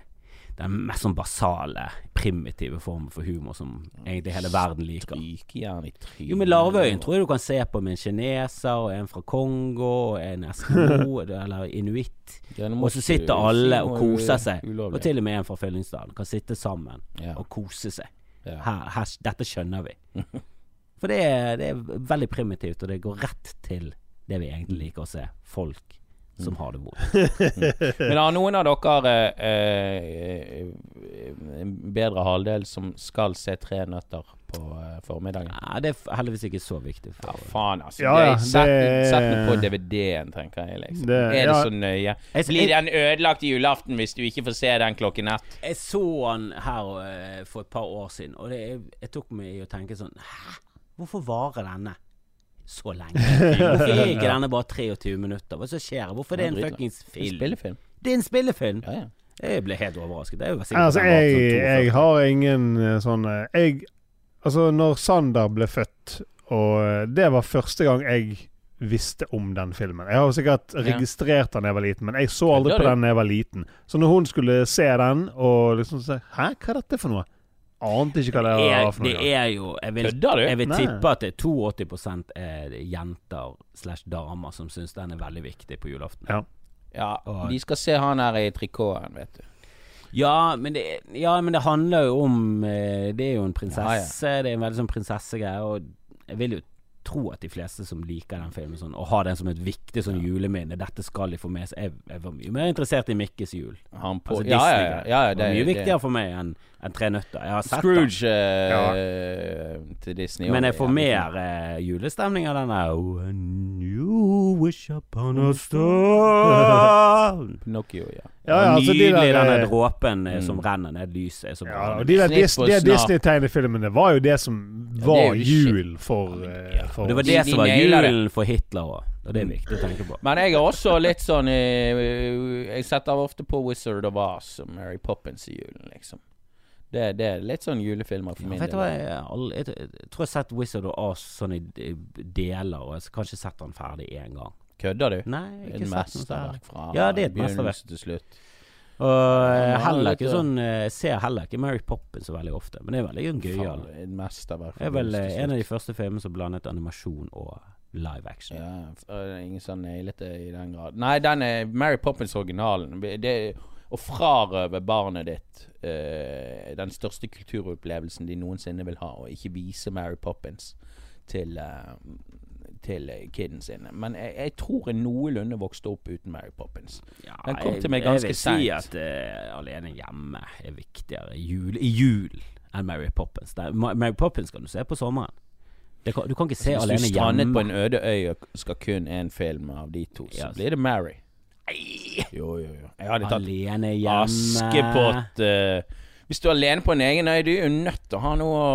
den mest sånn basale, primitive formen for humor som egentlig hele verden liker. Strykejern i trynet. Jo, men Larveøyen tror jeg du kan se på med en kineser og en fra Kongo og en eskimo eller inuitt. Og så sitter alle og koser seg. Og til og med en fra Fyllingsdalen kan sitte sammen og kose seg. Her, her, dette skjønner vi. For det er, det er veldig primitivt, og det går rett til det vi egentlig liker å se. Folk. Som har det vondt. Men har noen av dere eh, eh, en bedre halvdel som skal se Tre nøtter på eh, formiddagen? Nei, det er heldigvis ikke så viktig. Ja, faen, altså. Ja, ja, sett, den på DVD-en, tenker jeg. Liksom. Det- er det ja. så nøye? Blir den ødelagt i julaften hvis du ikke får se den klokken ett? Jeg så den her uh, for et par år siden, og det, jeg tok meg i å tenke sånn Hæ? Hvorfor varer denne så lenge? Hvorfor er ikke denne bare 23 minutter? Hva som skjer? Hvorfor det er det en Ja, fuckings film? spillefilm. Det er en spillefilm! Ja, ja. Jeg ble helt overrasket. Det er jo Altså, jeg, sånn jeg har ingen eh, sånn eh, Jeg Altså, når Sander ble født, og eh, det var første gang jeg visste om den filmen. Jeg har jo sikkert Ja. registrert den da jeg var liten, men jeg så aldri på den da jeg var liten. Så når hun skulle se den, og liksom se Hæ, hva er dette for noe? Ante ikke hva det det var er, for det er jo Jeg vil, Kødder du? jeg vil tippe at det er 82 er jenter slash damer som syns den er veldig viktig på julaften. Ja. Ja, Og- de skal se han her i trikoten, vet du. Ja, men det, ja, men det handler jo om eh, Det er jo en prinsesse. Ja, Det er en veldig sånn prinsessegreie, og jeg vil jo tror at de fleste som liker den filmen sånn, og har den som et viktig sånn juleminne, dette skal de få med seg. Jeg, jeg var mye mer interessert i Mikkes jul. Han på, Altså ja, ja, ja, ja, det var mye det- viktigere for meg enn en Tre nøtter. Jeg har sett Scrooge eh, til Disney. Men jeg får ja. mer uh, julestemning av den der you wish upon a star Pinocchio, ja. Ja, ja, altså de Nydelig, der, denne eh, dråpen mm. som renner ned. Lyset er så bra. Ja, og de der Dis de. Disney-tegnefilmene var jo det som var ja, jul for, ja, for det var det som var julen for Hitler òg. Og det er viktig å tenke på. Men jeg er også litt sånn eh, Jeg setter ofte på Wizard of Oz og Mary Poppins i julen, liksom. Det, det er litt sånn julefilmer for min du hva, del. jeg, har jeg, jeg tror jeg har sett Wizard of Oz sånn i deler, og jeg har kanskje sett den ferdig én gang. Kødder du? Nei, jeg har ikke sett mesterverk fra Ja, det er et begynnelse til slutt. Og eh, Ja, heller ikke sånn eh, Jeg ser heller ikke Mary Poppins så veldig ofte, men det er veldig sånn gøyal. Det er vel eh, en av de første filmene som blandet animasjon og live action. Ja, er ingen som nailet det i den grad. Nei, den er Mary Poppins originalen. Det å frarøve barnet ditt eh, den største kulturopplevelsen de noensinne vil ha, og ikke vise Mary Poppins til eh, til kiden sin. Men jeg, jeg tror jeg noenlunde vokste opp uten Mary Poppins. Ja, Den kom jeg- til meg ganske Jeg vil si at uh, Alene hjemme er viktigere i jul, i jul enn Mary Poppins. Det er, Mary Poppins kan du se på sommeren. Kan, du kan ikke se Hvis du strandet hjemme. på en øde øy og skal kun én film av de to, så Ja, blir det Mary. Jo, jo, jo. Jeg hadde tatt Alene hjemme. Askepott Uh, Hvis du er alene på en egen øy, du er jo nødt til å ha noe å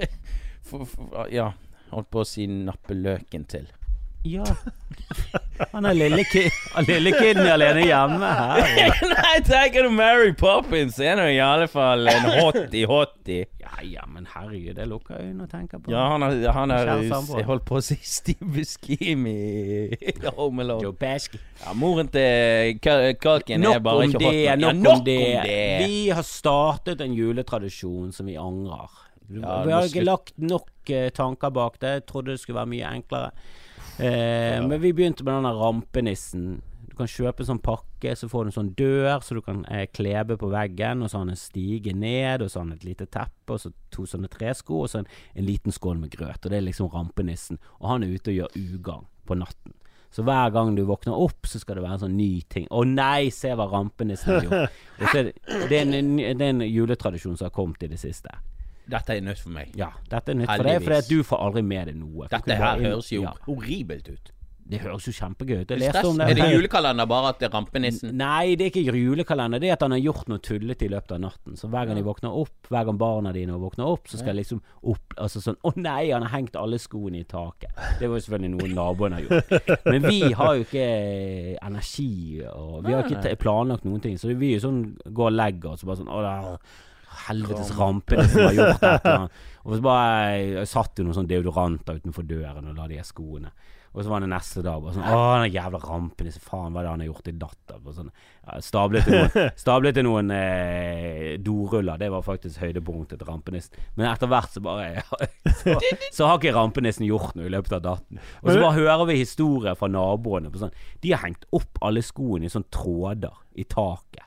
Ja, holdt på å si nappe løken til. Ja. Han er lille, ki han lille kiden alene hjemme her. Nei, tenker du Mary Poppins er nå i alle fall en hotty-hotty. Ja, ja, men herregud, jeg lukker øynene og tenker på Ja, han er, han er Jeg holdt på å si Steve Buscemi i Home Alone. Joe Pesky. Ja, moren til Kalken er bare ikke det, hot nok, Ja, nok om det. Vi har startet en juletradisjon som vi angrer. Ja, vi har ikke lagt nok eh, tanker bak det. Jeg trodde det skulle være mye enklere. Eh, Men vi begynte med den der rampenissen. Du kan kjøpe en sånn pakke, så får du en sånn dør så du kan eh, klebe på veggen, og så har han en stige ned, og så har han et lite teppe, og så to sånne tresko, og så en, en liten skål med grøt. Og det er liksom rampenissen. Og han er ute og gjør ugagn på natten. Så hver gang du våkner opp, så skal det være en sånn ny ting. Å nei, se hva rampenissen har gjort. Er det, det, er en, det er en juletradisjon som har kommet i det siste. Dette er nytt for meg. Ja, dette er nytt for deg, for du får aldri med deg noe. Dette her høres jo ja, horribelt ut. Det høres jo kjempegøy ut. Er det julekalender bare at det er rampenissen? Nei, det er ikke julekalender. Det er at han har gjort noe tullete i løpet av natten. Så hver gang de våkner opp, hver gang barna dine våkner opp, så skal jeg liksom opp Altså sånn Å nei, han har hengt alle skoene i taket. Det var jo selvfølgelig noe naboen har gjort. Men vi har jo ikke energi, og vi har ikke planlagt noen ting. Så vi er jo sånn går og legger oss og bare sånn Å, helvetes rampene som har gjort dette. Og så bare jeg satt det noen sånn deodoranter utenfor døren og la de i skoene. Og så var det neste dag bare sånn Å, den jævla rampenissen. Faen, hva er det han har gjort i natt? da?» Sånn, stablet til noen, stablet til noen eh, doruller. Det var faktisk høydepunktet til rampenissen. Men etter hvert så bare så, så har ikke rampenissen gjort noe i løpet av datten. Og så bare hører vi historier fra naboene. På sånn, de har hengt opp alle skoene i sånn tråder i taket.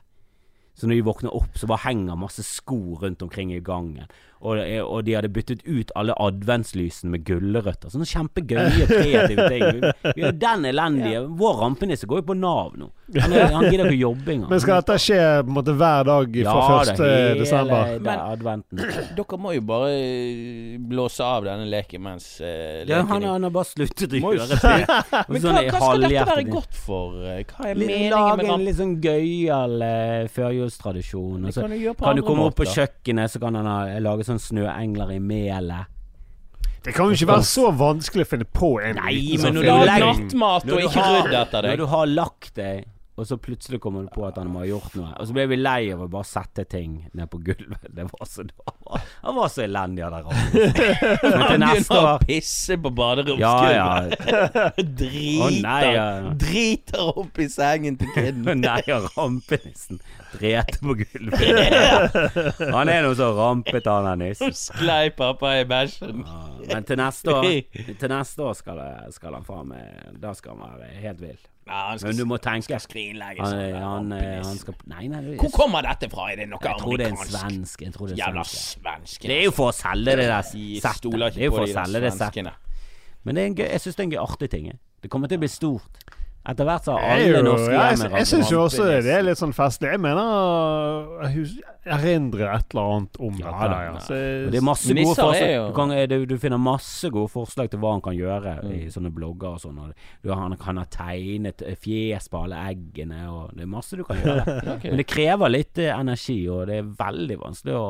Så når de våkner opp, så bare henger masse sko rundt omkring i gangen. Og, og de hadde byttet ut alle adventslysene med gulrøtter. Sånne kjempegøye, kreative ting. Vi, vi er den elendige. Vår rampenisse går jo på Nav nå. Han, han gidder ikke å jobbe engang. Men skal dette skje på en måte hver dag fra Ja, 1. det hele desember? er adventen. Dere må jo bare eh, blåse av denne leken mens eh, Ja, han, han har bare sluttet å gjøre det. Men sånn hva, hva skal dette være godt for? eh? Hva er meningen Lage en litt sånn gøyal uh, førjulstradisjon. Så kan du Kan du komme opp på kjøkkenet, så kan han ha, lage sånn snøengler i melet. Det kan jo ikke være så vanskelig å finne på en Nei, liten men sånn når du har nattmat og ikke rydd etter Når du har lagt deg, og så plutselig kommer du på at han må ha gjort noe. Og så ble vi lei av å bare sette ting ned på gulvet. Det var så, han var så elendig, han der Rasmus. Men til neste år pisse på Ja, baderomsgulvet. ja. Driter, Å, nei, ja. driter opp i sengen til kiden. Nei, og rampenissen drete på gulvet. Han er noe så rampete, han der nissen. Sklei pappa i bæsjen. Men til neste år Til neste år skal, skal han faen meg Da skal han være helt vill. Ja, skal, Men du må tenke skrinlegge han, sånn. Hvor kommer dette fra? Er det noe Jeg tror det er en svensk. Jeg tror det er Jævla svensk. Det er jo for å selge det der De settet. Det er jo for å selge det settet. Men det en jeg syns det er en gøy artig ting. Det kommer til å bli stort. Etter hvert så har alle jo, norske jeg, jeg, jeg syns jo også det er litt sånn festlig. Jeg mener Jeg erindrer et eller annet om Ja dette. da, ja. Så, det er masse gode forslag. Du, kan, eh, du, du finner masse gode forslag til hva han kan gjøre Mm. i sånne blogger og sånn. han kan ha tegnet fjes på alle eggene, og det er masse du kan gjøre. Men det krever litt eh, energi, og det er veldig vanskelig å,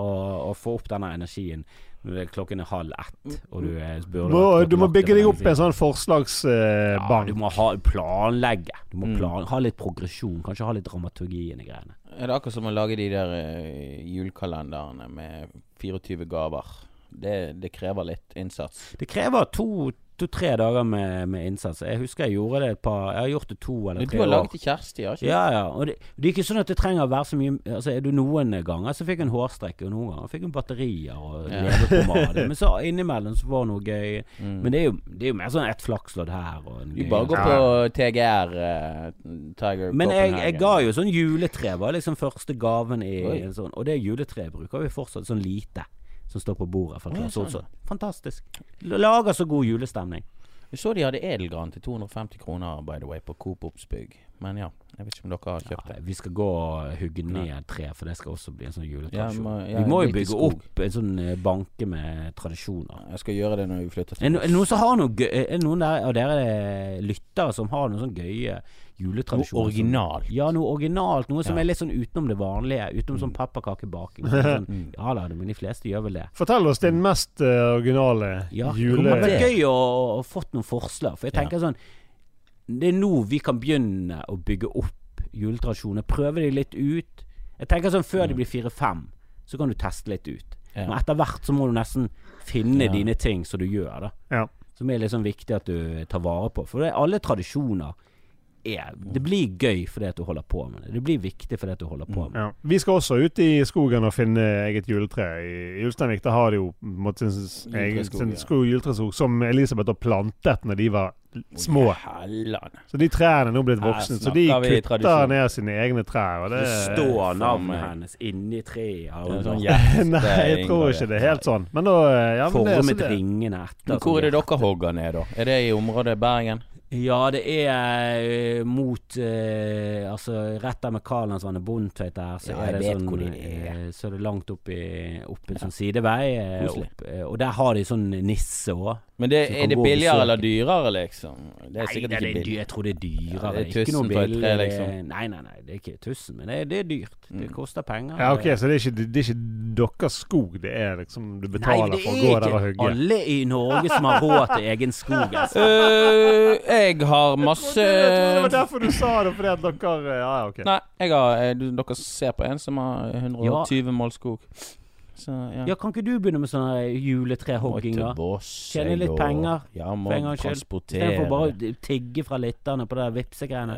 å få opp denne energien er klokken er halv ett, og du spør burde må, du må bygge deg opp en sånn forslagsbank Ja, du må ha, planlegge. Du må Mm. plan, ha litt progresjon. Kanskje ha litt dramaturgi i de greiene. Er det akkurat som å lage de der eh, julekalenderne med 24 gaver? Det, det krever litt innsats. Det krever to to-tre dager med, med innsats. Jeg husker jeg gjorde det et par Jeg har gjort det to eller Du tre har år. laget til Kjersti, har ikke Ja, ja. Og det, det er ikke sånn at det trenger å være så mye Altså er du Noen ganger så fikk hun hårstrekke, og noen ganger fikk hun batterier og Ja. leverpomade. Men så innimellom så var det noe gøy. Mm. Men det er jo, det er jo mer sånn ett flakslodd her og en Vi gøy bare går Ja. på TGR, uh, Tiger Men jeg, jeg ga jo sånn juletre, var liksom første gaven i Oi. en sånn. Og det juletreet bruker vi fortsatt, sånn lite. Som står på bordet. Å, ja, så, sånn. Fantastisk. Lager så god julestemning. Vi så de hadde edelgran til 250 kroner, by the way, på Coop Oppsbygg. Men ja, jeg vet ikke om dere har kjøpt det. vi skal gå og hugge ned tre, for det skal også bli en sånn juletradisjon. Ja, ja, vi må jo bygge opp en sånn eh, banke med tradisjoner. Jeg skal gjøre det når vi flytter Er det noen som har noe gøy Er det noen der, av dere eh, lyttere som har noen sånn gøye juletradisjoner? Noe originalt. Som, ja, noe originalt. Noe som Ja. er litt sånn utenom det vanlige. Utenom sånn pepperkakebaking. Sånn, ja da, men de fleste gjør vel det. Fortell oss din mest eh, originale Ja, det hadde vært gøy å, å fått noen forslag. For jeg tenker sånn Det er nå vi kan begynne å bygge opp juletradisjoner. Prøve de litt ut. Jeg tenker sånn Før de blir fire-fem, så kan du teste litt ut. Ja. Men etter hvert så må du nesten finne Ja. dine ting som du gjør. da Ja. Som er litt sånn viktig at du tar vare på. For det alle tradisjoner er Det blir gøy fordi at du holder på med det. Det blir viktig fordi at du holder på med det. Ja. Vi skal også ut i skogen og finne eget juletre. I Ulsteinvik der har de jo på en måte sin sin, sin, sin juletreskog som Elisabeth har plantet når de var små. Så de trærne er nå blitt voksne, så de kutter ned sine egne trær. Og det, Det står navnet hennes inni treet. sånn Nei, jeg tror ikke det er helt sånn. Men da ja, men det, så Formet det, ringene etter. Men hvor er det dere hogger ned, da? Er det i området Bergen? Ja, det er eh, mot eh, Altså rett der med Karlandsvannet, Bondtveit der, så Ja, er det sånn er. eh, Så er det langt opp i opp en sånn sidevei. Opp, og der har de sånn nisse òg. Men det, er det billigere eller dyrere, liksom? Det er Nei, sikkert det er ikke billig. jeg tror det er dyrere. Ja, det er ikke noe tusen et tre, liksom. Nei, nei, nei, det er ikke tusen, men det er, det er dyrt. Det Mm. koster penger. ja, ok, Så det er, ikke, det er ikke deres skog, det er liksom Du betaler nei, for å gå der og ikke hugge? alle i Norge som har råd til egen skog. Altså. Jeg har masse Jeg trodde det var derfor du sa det, fordi at dere Ja, ja, ok. Nei, jeg har, eh, dere ser på en som har 120 mål skog. Så ja. Ja, kan ikke du begynne med sånn her juletrehogging, da? Må til Voss, Tjene litt penger, Ja, må for en gangs skyld. Istedenfor bare å tigge fra lytterne på det vipsegreiene.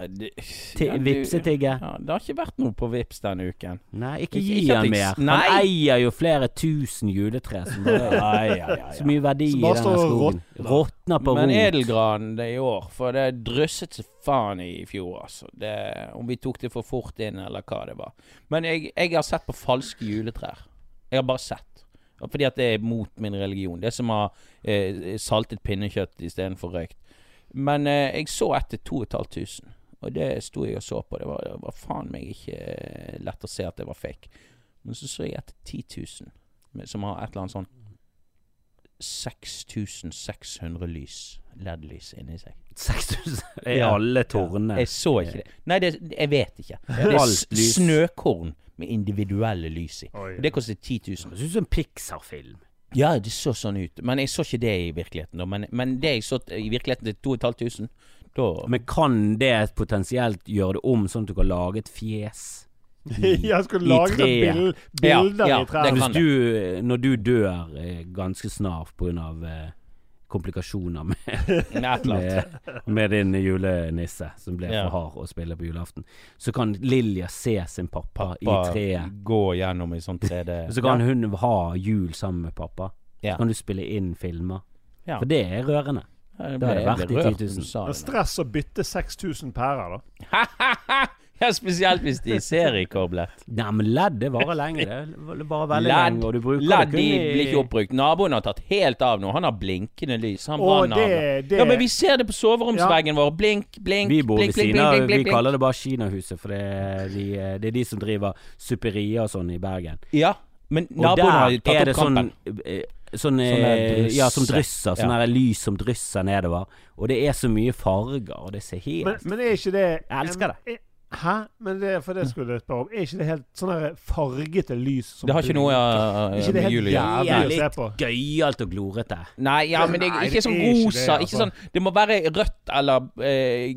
Ja, Vipsetigge. Ja, det har ikke vært noe på Vips denne uken. Nei, ikke Ikke- gi han mer. Nei. Han eier jo flere tusen juletre som bare Ja, ja, ja, Så mye verdi i denne skogen. Råtner på rot. Men edelgranen det i år, for det drysset så faen i fjor, altså. Det, om vi tok det for fort inn, eller hva det var. Men jeg, jeg har sett på falske juletrær. Jeg har bare sett. Fordi at det er mot min religion. Det som har ha eh, saltet pinnekjøtt istedenfor røykt. Men eh, jeg så et til 2500, og det sto jeg og så på. Det var, det var faen meg ikke eh, lett å se at det var fake. Men så så jeg etter til 10 000, som har et eller annet sånn 6600 lys, LED-lys, inni seg. 6000 I alle tårnene. Jeg så ikke det. Nei, det, jeg vet ikke. Det er snøkorn med individuelle lys i. Oi. Og Det koster 10 000. Det ser ut som en Pixar-film. Ja, det så sånn ut. Men jeg så ikke det i virkeligheten. Da. Men, men det jeg så i virkeligheten til 2500, da Men kan det potensielt gjøre det om, sånn at du kan lage et fjes? Jeg skulle lage et treet. bil, Ja, ja, i kan Hvis du, når du dør eh, ganske snart pga. Komplikasjoner med, med, med din julenisse som ble Ja. for hard å spille på julaften, så kan Lilja se sin pappa, i treet. Gå gjennom i sånn 3D. Så kan hun ha jul sammen med pappa. Så kan du spille inn filmer. Ja. For det er rørende. Det har det vært i 10 000. når du sa Men det nå. stress å bytte 6000 pærer, da. Ja, spesielt hvis de ser i korblet. Nei, men ledd det varer lenge. Det varer veldig lenge, og du bruker ledd det kun i- blir ikke oppbrukt. Naboen har tatt helt av nå. Han har blinkende lys. Han Åh, det, det Ja, men vi ser det på soveromsveggen vår. Blink, blink, Vi bor blink, blink, siden blink, blink, Vi blink, blink. kaller det bare Kinahuset, for det er de, det er de som driver superier og sånn i Bergen. Ja, men naboen har tatt opp det sånn kampen. eh, Sånn, eh, ja, som drysser. drysser. Sånn Ja. lys som drysser nedover. Og det er så mye farger, og det ser helt Men, men er ikke det Jeg elsker det. Hæ? Men det, for det skulle jeg spørre om. Er ikke det helt sånn der fargete lys som Det har ikke noe uh, Ikke det med jul å gjøre. Det er litt gøyalt og glorete. Nei, ja, men det er ikke sånn rosa. Ikke altså. sånn Det må være rødt eller eh,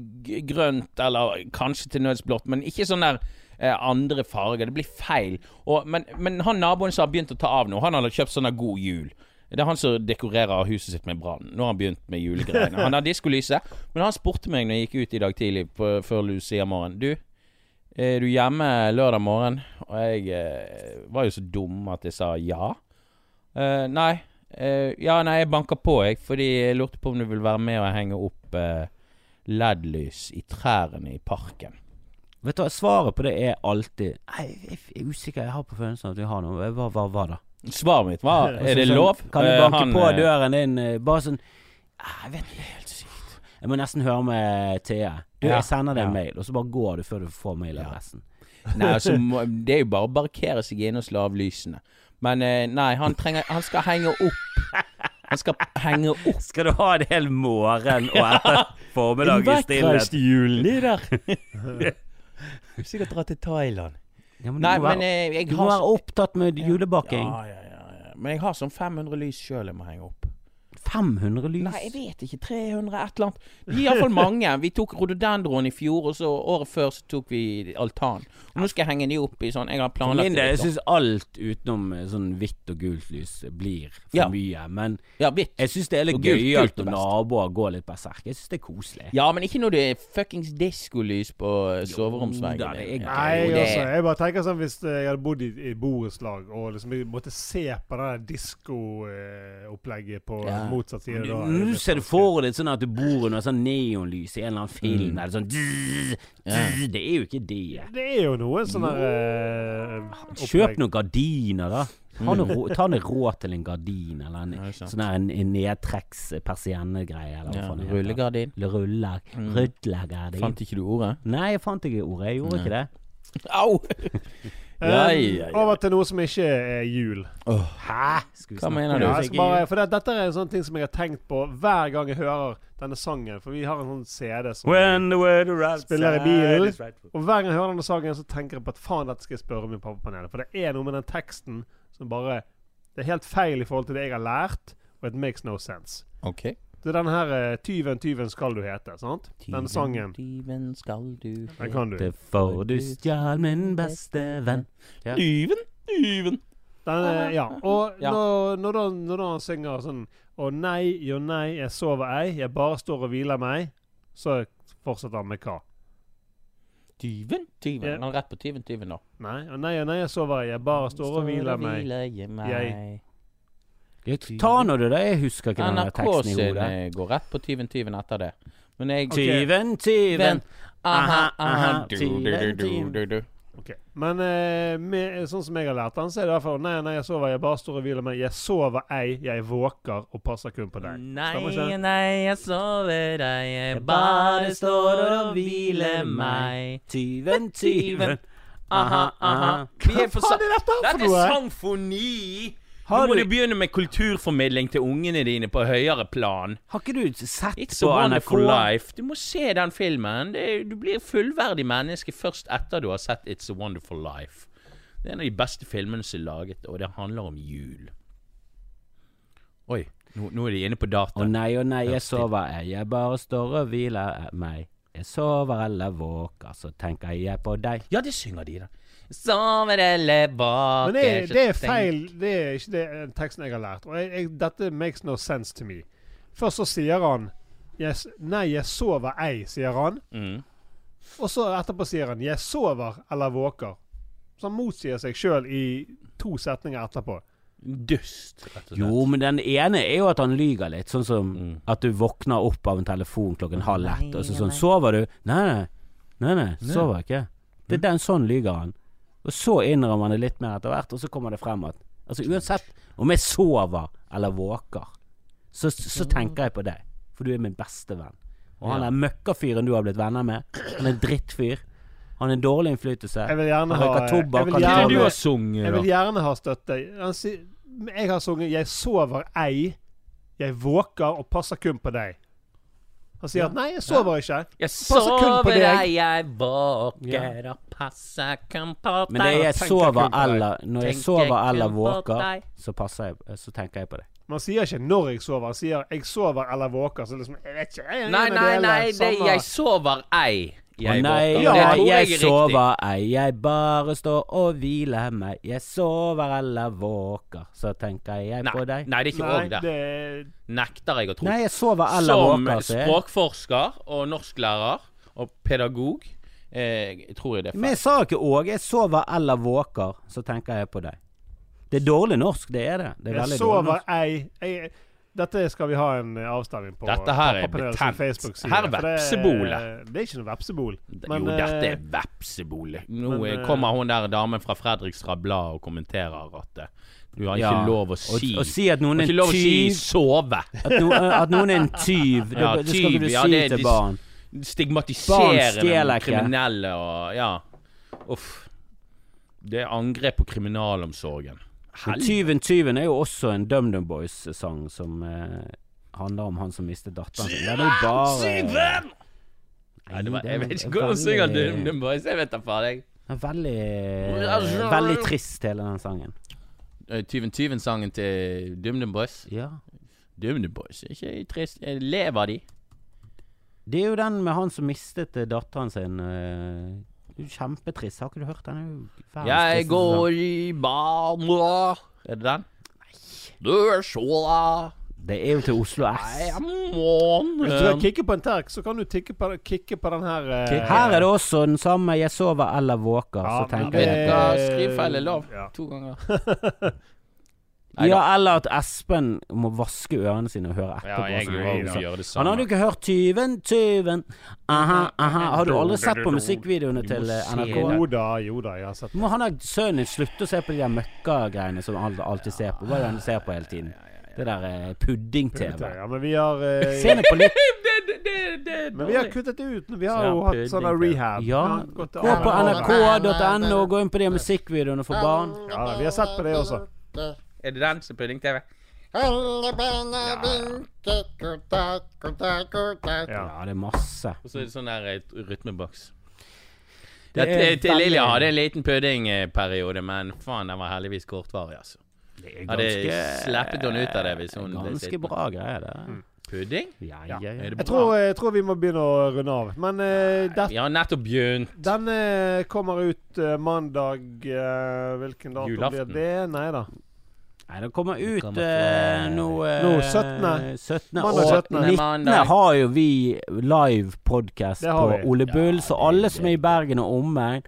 grønt eller kanskje til nøds blått, men ikke sånn der eh, andre farger. Det blir feil. Og, men, men han naboen som har begynt å ta av nå, han hadde kjøpt sånn der God Jul. Det er han som dekorerer huset sitt med brann. Nå har han begynt med julegreiene. Han har diskolyset. Men han spurte meg når jeg gikk ut i dag tidlig på, før Lucia-morgen. Du, er du hjemme lørdag morgen? Og jeg eh, var jo så dum at jeg sa ja. Eh, nei. Eh, ja, nei, jeg banker på, jeg, fordi jeg lurte på om du vil være med og henge opp eh, LED-lys i trærne i parken. Vet du hva, Svaret på det er alltid Nei, jeg er usikker. Jeg har på følelsen at vi har noe. Hva var da? Svaret mitt var Er det lov? Kan du Eh, banke han, på eh, døren din eh, bare sånn ah, Jeg vet ikke helt sykt. Jeg må nesten høre med Thea. Du, jeg sender deg en mail, og så bare går du før du får mailadressen. Nei, altså, det er jo bare å barrikere seg inne av lysene. Men eh, nei, han trenger Han skal henge opp. Han skal henge opp Skal du ha en hel morgen og etter formiddag i stillhet? julen, de der. Sikkert dra til Thailand. Ja, men Nei, du må men være, jeg, jeg du må har være opptatt med julebaking. Ja, ja, ja, ja. Men jeg har sånn 500 lys sjøl jeg må henge opp. 500 lys? Nei, jeg vet ikke. 300, et eller annet. De er iallfall mange. Vi tok rododendron i fjor, og så året før så tok vi altan. Og nå skal jeg henge de opp i sånn Jeg har planlagt min det jeg syns alt utenom eh, sånn hvitt og gult lys blir for Ja. mye. Men Ja, jeg syns det er litt gøyalt når naboer går litt berserk. Jeg syns det er koselig. Ja, men ikke når det er fuckings diskolys på eh, soveromsveggen. er. Nei, Jo, jeg, også, jeg bare tenker sånn hvis eh, jeg hadde bodd i, i borettslag og liksom måtte se på det diskoopplegget på Ja. Motsatt side da Nå ser du for deg sånn at du bor under sånn neonlys i en eller annen film. Mm. Eller er sånn dzz, dzz, Det er jo ikke det. Det er jo noe sånn der uh, Kjøp noen gardiner, da. Ha noe rå- Ta noe råd til en gardin, eller en Ja, sånn her en, en nedtrekks persiennegreie, Ja. Rullegardin. Ruller. Mm. Rullegardin. Fant ikke du ordet? Nei, jeg fant ikke ordet. Jeg gjorde Nei. ikke det. Au! Ja, ja, ja. Over til noe som ikke er jul. Hæ? Hva mener du? Skal bare, for det, Dette er en sånn ting som jeg har tenkt på hver gang jeg hører denne sangen. For vi har en sånn CD som Spiller i bilen. right Og hver gang jeg hører denne sangen, så tenker jeg på at faen, dette skal jeg spørre min pappapanel. For det er noe med den teksten som bare Det er helt feil i forhold til det jeg har lært, og it makes no sense. Ok. Det er denne her eh, 'Tyven, tyven skal du hete', sant? Den sangen. Tyven skal du Den kan du. hete, for du stjal min beste venn. Ja. Tyven, tyven. Den, eh, ja. Og Ja. Når, når, da, når da han synger sånn 'Å nei, jo nei, jeg sover ei, jeg bare står og hviler meg', så fortsetter han med hva? Tyven, tyven. Ja. Han er rett på tyven, tyven, nå. Nei, å nei, jo nei, jeg sover ei, jeg bare står og hviler meg. meg. Ja, Ta nå det, da. Jeg husker ikke den teksten i hodet. NRK sin går rett på tyven, tyven etter det. Men jeg Tyven, tyven. Aha, aha, tyven, du, du, du, tyven. du. Men eh, med, sånn som jeg har lært den, så er det i hvert fall 'Nei, nei, jeg sover, jeg bare står og hviler meg'. 'Jeg sover ei, jeg våker og passer kun på deg'. Nei, nei, jeg sover deg, jeg bare står og hviler meg. Tyven, tyven. Aha, aha. Hva faen er dette for noe? Dette er sangfoni! Har Nå må du- du begynne med kulturformidling til ungene dine på høyere plan. Har ikke du sett It's på Wonderful NRK? Life. Du må se den filmen. Er, du blir fullverdig menneske først etter du har sett It's a Wonderful Life. Det er en av de beste filmene som er laget, og det handler om jul. Oi, nå, nå er de inne på data. Å oh, nei, å nei, jeg sover jeg. jeg bare står og hviler meg. Jeg sover eller våker, så tenker jeg på deg. Ja, det synger de, da. Sover eller vaker Men det, er- det er feil. Det er ikke det teksten jeg har lært. Og jeg, jeg, dette makes no sense to me. Først så sier han yes, 'Nei, jeg sover ei', sier han. Mm. Og så etterpå sier han 'Jeg sover eller våker'. Så han motsier seg sjøl i to setninger etterpå. Dust, rett og slett. Jo, men den ene er jo at han lyger litt. Sånn som Mm. at du våkner opp av en telefon klokken halv ett, og så sånn 'Sover du?' Nei, nei. Nei, nei, sover ikke. Det er den sånn lyger han. Og så innrømmer han det litt mer etter hvert, og så kommer det frem at Altså uansett om jeg sover eller våker, så, så tenker jeg på deg. For du er min beste venn. Og han Ja. er møkkafyren du har blitt venner med. Han er en drittfyr. Han er en dårlig innflytelse. Jeg vil gjerne Han ha tobakk. jeg vil er gjerne- du har sunget, Jeg vil gjerne ha støtte. Han sier- Jeg har sunget 'Jeg sover ei', 'Jeg våker og passer kun på deg'. Han sier at 'nei, jeg sover ikke'. Jeg sover deg. jeg våker og passer kun på deg. Men det er jeg sover eller Når jeg sover eller våker, så, passer jeg, så tenker jeg på det. Man sier ikke 'når jeg sover', han sier 'jeg sover eller våker'. Så liksom, jeg vet ikke. Jeg Nei, nei, nei, det, er jeg sover ei. Jeg Å nei. Ja, jeg, jeg er sover ei, jeg bare står og hviler meg. Jeg sover eller våker, så tenker jeg på deg. nei, det er ikke Nei, òg det. det Nekter jeg å tro. Nei, jeg sover eller Som våker. Så jeg. språkforsker og norsklærer og pedagog eh, tror jeg det er Men jeg sa ikke òg. Jeg sover eller våker, så tenker jeg på deg. Det er dårlig norsk, det er det. Det er Jeg sover norsk. ei jeg, Dette skal vi ha en eh, avstemning på. Dette her er betent. Her er vepsebolet. det- Det er ikke noe vepsebol. Men, jo, dette eh, er vepsebolet. Nå men, eh, eh, kommer hun der damen fra Fredrikstad Blad og kommenterer at eh, du har ikke Ja. lov å si Å si at noen er en å si tyv. sove. At, no, at noen er en tyv. Det, Ja, det skal ikke tyv, du ja, si det er til barn. Stigmatiserende kriminelle og Ja. Uff. Det er angrep på kriminalomsorgen. Tyven tyven er jo også en DumDum Boys-sang som eh, handler om han som mistet datteren sin. Den er jo bare Nei, det var, jeg vet ikke hvordan synger DumDum Dum Dum Boys. Jeg vet da faen, jeg. Det er Veldig Veldig trist, hele den sangen. Eh, Tyven Tyven-sangen til DumDum Dum Boys. Ja. DumDum Dum Boys er ikke trist. Eh, Lever de? Det er jo den med han som mistet eh, datteren sin. Kjempetrist. Har ikke du hørt den? Er jo Jeg går i bana Er det den? Du er så da. Det er jo til Oslo S. Hvis du kan kikke på en terk, så kan du tikke på, kikke på den her uh, Her er det også den samme 'Jeg sover eller våker', Ja, så tenker jeg. Skriv feil i er lov. Ja. To ganger. Ja, eller at Espen må vaske ørene sine og høre etterpå. Ja, jeg jeg, gjør det samme. Han hadde jo ikke hørt 'Tyven, tyven'. Aha, aha. Har du aldri sett på musikkvideoene til eh, NRK? Jo da, jo da, jeg har sett det. Må han ha sønnen din slutte å se på de der møkkagreiene som han alltid ser på? Hva er det han ser på hele tiden? Det der eh, pudding-TV. Ja, men vi har eh, Se nå på litt det, det, det, det Men vi har kuttet det ut. Vi har jo hatt sånne rehab. Ja, gå på nrk.no gå inn på de musikkvideoene for barn. Ja, da, vi har sett på det også. Er det den som er pudding-TV? Ja. Ja, det er masse. Og så er det sånn der eh, rytmeboks. Det Ja, er til, til veldig- Lilja hadde en liten puddingperiode, men faen, den var heldigvis kortvarig, altså. Det er Hadde slappet hun ut av det hvis hun ble Ganske sittende. bra greie, det. Pudding? Ja, ja, ja. Er det Jeg tror, jeg tror vi må begynne å runde av. Men eh, det, Vi har nettopp begynt. denne kommer ut eh, mandag eh, Hvilken dato Julaften. blir det? Nei da. Nei, det kommer ut kommer eh, fra- nå eh, Nå, 17.. 17. Og 17.. 19. Har jo vi live podcast på. Ole Bull, Ja, så alle som er i Bergen og omegn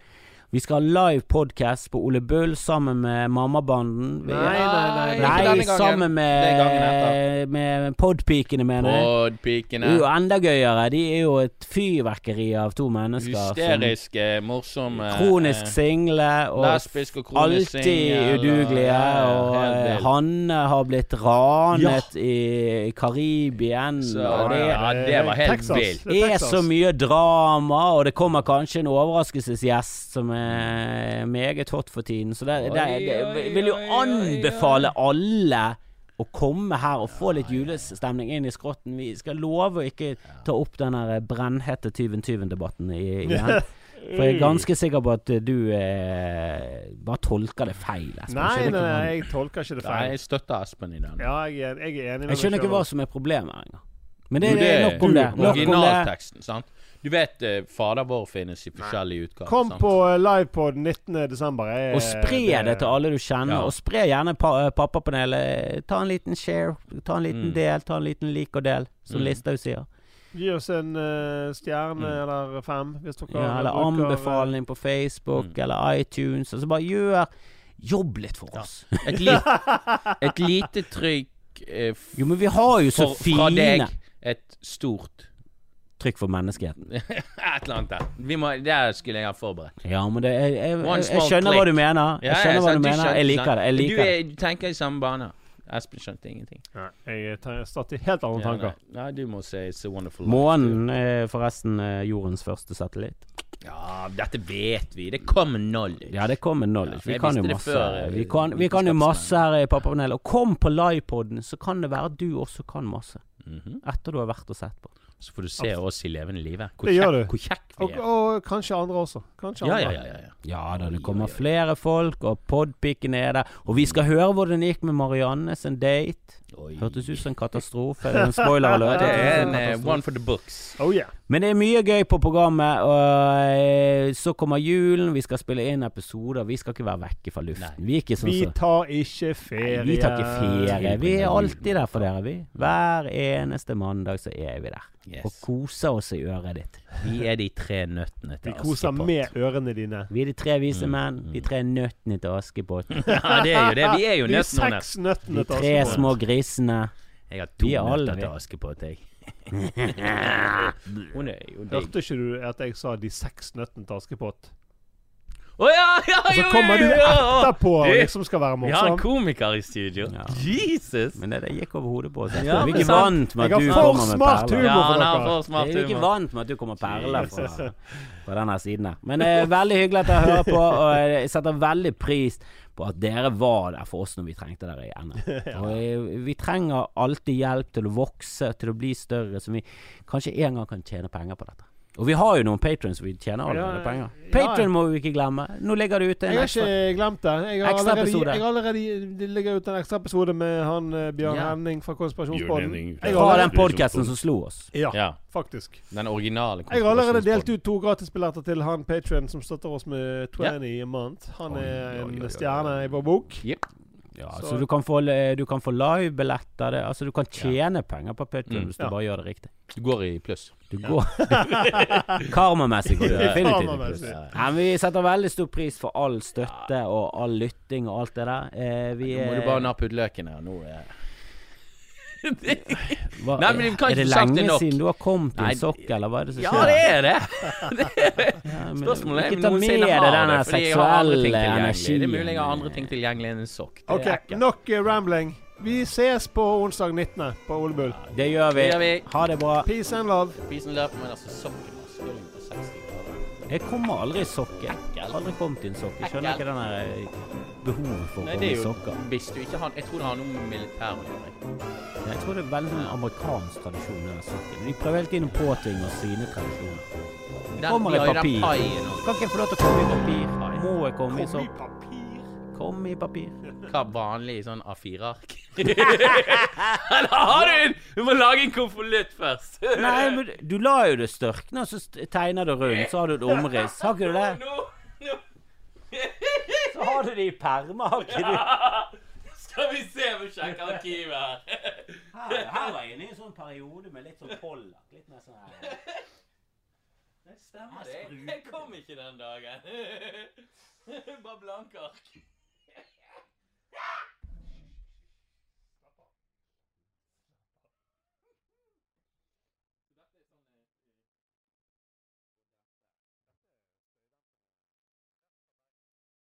Vi skal ha live podcast på Ole Bull sammen med Mammabanden. Nei, Nei, nei, nei. Nei, sammen med, med Podpikene, mener jeg. Podpikene. jo enda gøyere. De er jo et fyrverkeri av to mennesker. som- Hysteriske, morsomme Kronisk eh, single og Lesbisk og kronisk alltid single. og- udugelige. ja, ja, Og eh. Hanne har blitt ranet i, i Karibien. Så, og det ja, det var helt vilt. Det er så mye drama, og det kommer kanskje en overraskelsesgjest som er meget hot for tiden. Så det, det, det, vil jo anbefale alle å komme her og få litt julestemning inn i skrotten. Vi skal love å ikke ta opp den her brennhete Tyven-Tyven-debatten igjen. For jeg er ganske sikker på at du eh, bare tolker det feil. Espen. Nei, nei, nei, jeg tolker ikke det Nei, feil. jeg støtter Espen i den. Ja, jeg er, jeg er enig med Jeg skjønner ikke hva som er problemet engang. Men det, er nok om det. Nok om det. Originalteksten, sant? Du vet eh, Fader vår finnes i forskjellige utgaver. Kom sant? på uh, livepod 19. desember. Jeg- Og spre det til alle du kjenner, Ja. og spre gjerne pa Pappapanelet. Ta en liten share, ta en liten Mm. del, ta en liten lik og del, som Mm. Listhaug sier. Gi oss en uh, stjerne Mm. eller fem, hvis dere Ja, eller bruker, eh, anbefaling på Facebook Mm. eller iTunes. Altså bare gjør Jobb litt for Ja. oss. Et, li et lite trykk eh, Jo, men vi har jo så for, fra deg et stort trykk for menneskeheten. Et eller annet der. Vi må, der skulle jeg ha forberedt. Ja, men det, jeg, jeg, jeg, jeg skjønner hva du mener. Jeg skjønner hva du mener. Jeg liker det. Jeg liker du, er, du tenker i samme bane. Espen skjønte ingenting. Nei, jeg tar- starter i helt andre Ja, tanker. nei. nei, du må si It's a Wonderful Life. Månen er forresten eh, jordens første satellitt. Ja, dette vet vi. Det kommer knowledge. Ja, det kommer knowledge. Ja, Vi kan masse. før, eh, Vi kan, vi kan jo masse her i Pappapanelet. Og kom på livepoden, så kan det være at du også kan masse. Mhm. Etter du har vært og sett på. Så får du se oss i levende live. Hvor Det gjør kjekk- du. Hvor kjekk vi Og, er. og kanskje andre også. Kanskje Ja, andre. ja, ja. ja, ja. Ja da, det kommer flere folk, og podpiken er der. Og vi skal høre hvordan det gikk med Marianne sin date. Oi. Hørtes ut som en katastrofe. En spoiler alert. Det er en eh, one for the books. Oh yeah. Men det er mye gøy på programmet, og eh, så kommer julen. Vi skal spille inn episoder. Vi skal ikke være vekke fra luften. Nei. Vi er ikke sånn Vi tar ikke ferie. Nei, vi tar ikke ferie. Vi er alltid der for dere, vi. Hver eneste mandag så er vi der. Yes. Og koser oss i øret ditt. Vi er de tre nøttene til Askepott. Vi koser Askepott. med ørene dine. Vi er de tre vise menn. De tre nøttene til Askepott. Ja, det er jo det. Vi er jo De nøttene. til Askepott. De tre små grisene. Jeg har to Vi er nøtter til Askepott, jeg. Hun er jo digg. Hørte ikke du at jeg sa de seks nøttene til Askepott? Å ja, ja, Og så kommer du etterpå og liksom skal være Vi har en komiker i studio. Ja. Jesus! Men det, det gikk over hodet på oss. Jeg Ja, vi er ikke vant med at du kommer med perler. humor. Ja, han har for Jeg smart er ikke vant med at du kommer med perler fra, fra denne siden her. Men det er veldig hyggelig at dere hører på, og jeg setter veldig pris på at dere var der for oss når vi trengte dere igjen. Og eh, vi trenger alltid hjelp til å vokse, til å bli større, så vi kanskje en gang kan tjene penger på dette. Og vi har jo noen patrons vi tjener allerede Ja, penger. ja. Patron må vi ikke glemme. Nå ligger det ute Jeg en har ekstra. ikke glemt det. Jeg har Ekstra allerede, episode. jeg har allerede Det ligger ut en ekstra episode med han eh, Bjørn Ja. Henning fra Konspirasjonspodden. Jeg har Fra den podkasten som slo oss. Ja, Ja, faktisk. den originale Jeg har allerede delt ut to gratisbilletter til han Patrion som støtter oss med 20 a month. Han er en stjerne i vår bok. Yep. Ja, Så- så du kan få, du kan få livebilletter. Altså, du kan tjene penger på Patreon Mm. hvis du Ja. bare gjør det riktig. Du går i pluss. Du går Karmamessig går du definitivt i pluss. Men vi setter veldig stor pris for all støtte og all lytting og alt det der. Eh, vi Nå må du bare nappe ut løken her. Nå er hva, Nei, men vi kan Er det ikke sagt det lenge nok. siden du har kommet i en sokk, eller hva er det som skjer? Ja, det er det! Ja, men Spørsmålet er ikke om ta med noensinne deg denne det. Fordi jeg har andre ting seksuelle tilgjengelig. energien. Det er mulig jeg har andre ting tilgjengelig enn en sokk. Ok, nok eh, rambling. Vi ses på onsdag 19. på Ole Bull. Det gjør vi. Det gjør vi. Ha det bra. Peace and love. Peace and love, men altså sokken på 60 grader. Jeg kommer aldri i sokker. Har aldri kommet i en sokk. Jeg skjønner ikke den der eh, behovet for å Nei, komme det i er sokker. hvis du ikke har Jeg tror det har noe med militæret å gjøre. Jeg tror det er veldig sånn amerikansk tradisjon. den sokken. De prøver hele tiden å påtvinge oss sine tradisjoner. Det kommer i papir. Kan ikke jeg få lov til å komme i papir? Må jeg komme i Kom i sokk? Kom i papir. Hva vanlig sånn A4-ark? Eller har du en Du må lage en konvolutt først. Nei, men du la jo det størkne, og så tegner du rundt. Så har du et omriss. Har ikke du det? Så har du det i permer, har ikke du? skal vi se om vi sjekker arkivet her. Her, var jeg inne i en sånn periode med litt sånn pollak. Litt mer sånn her. Det stemmer det. Jeg kom ikke den dagen. Bare blanke ark. Yeah!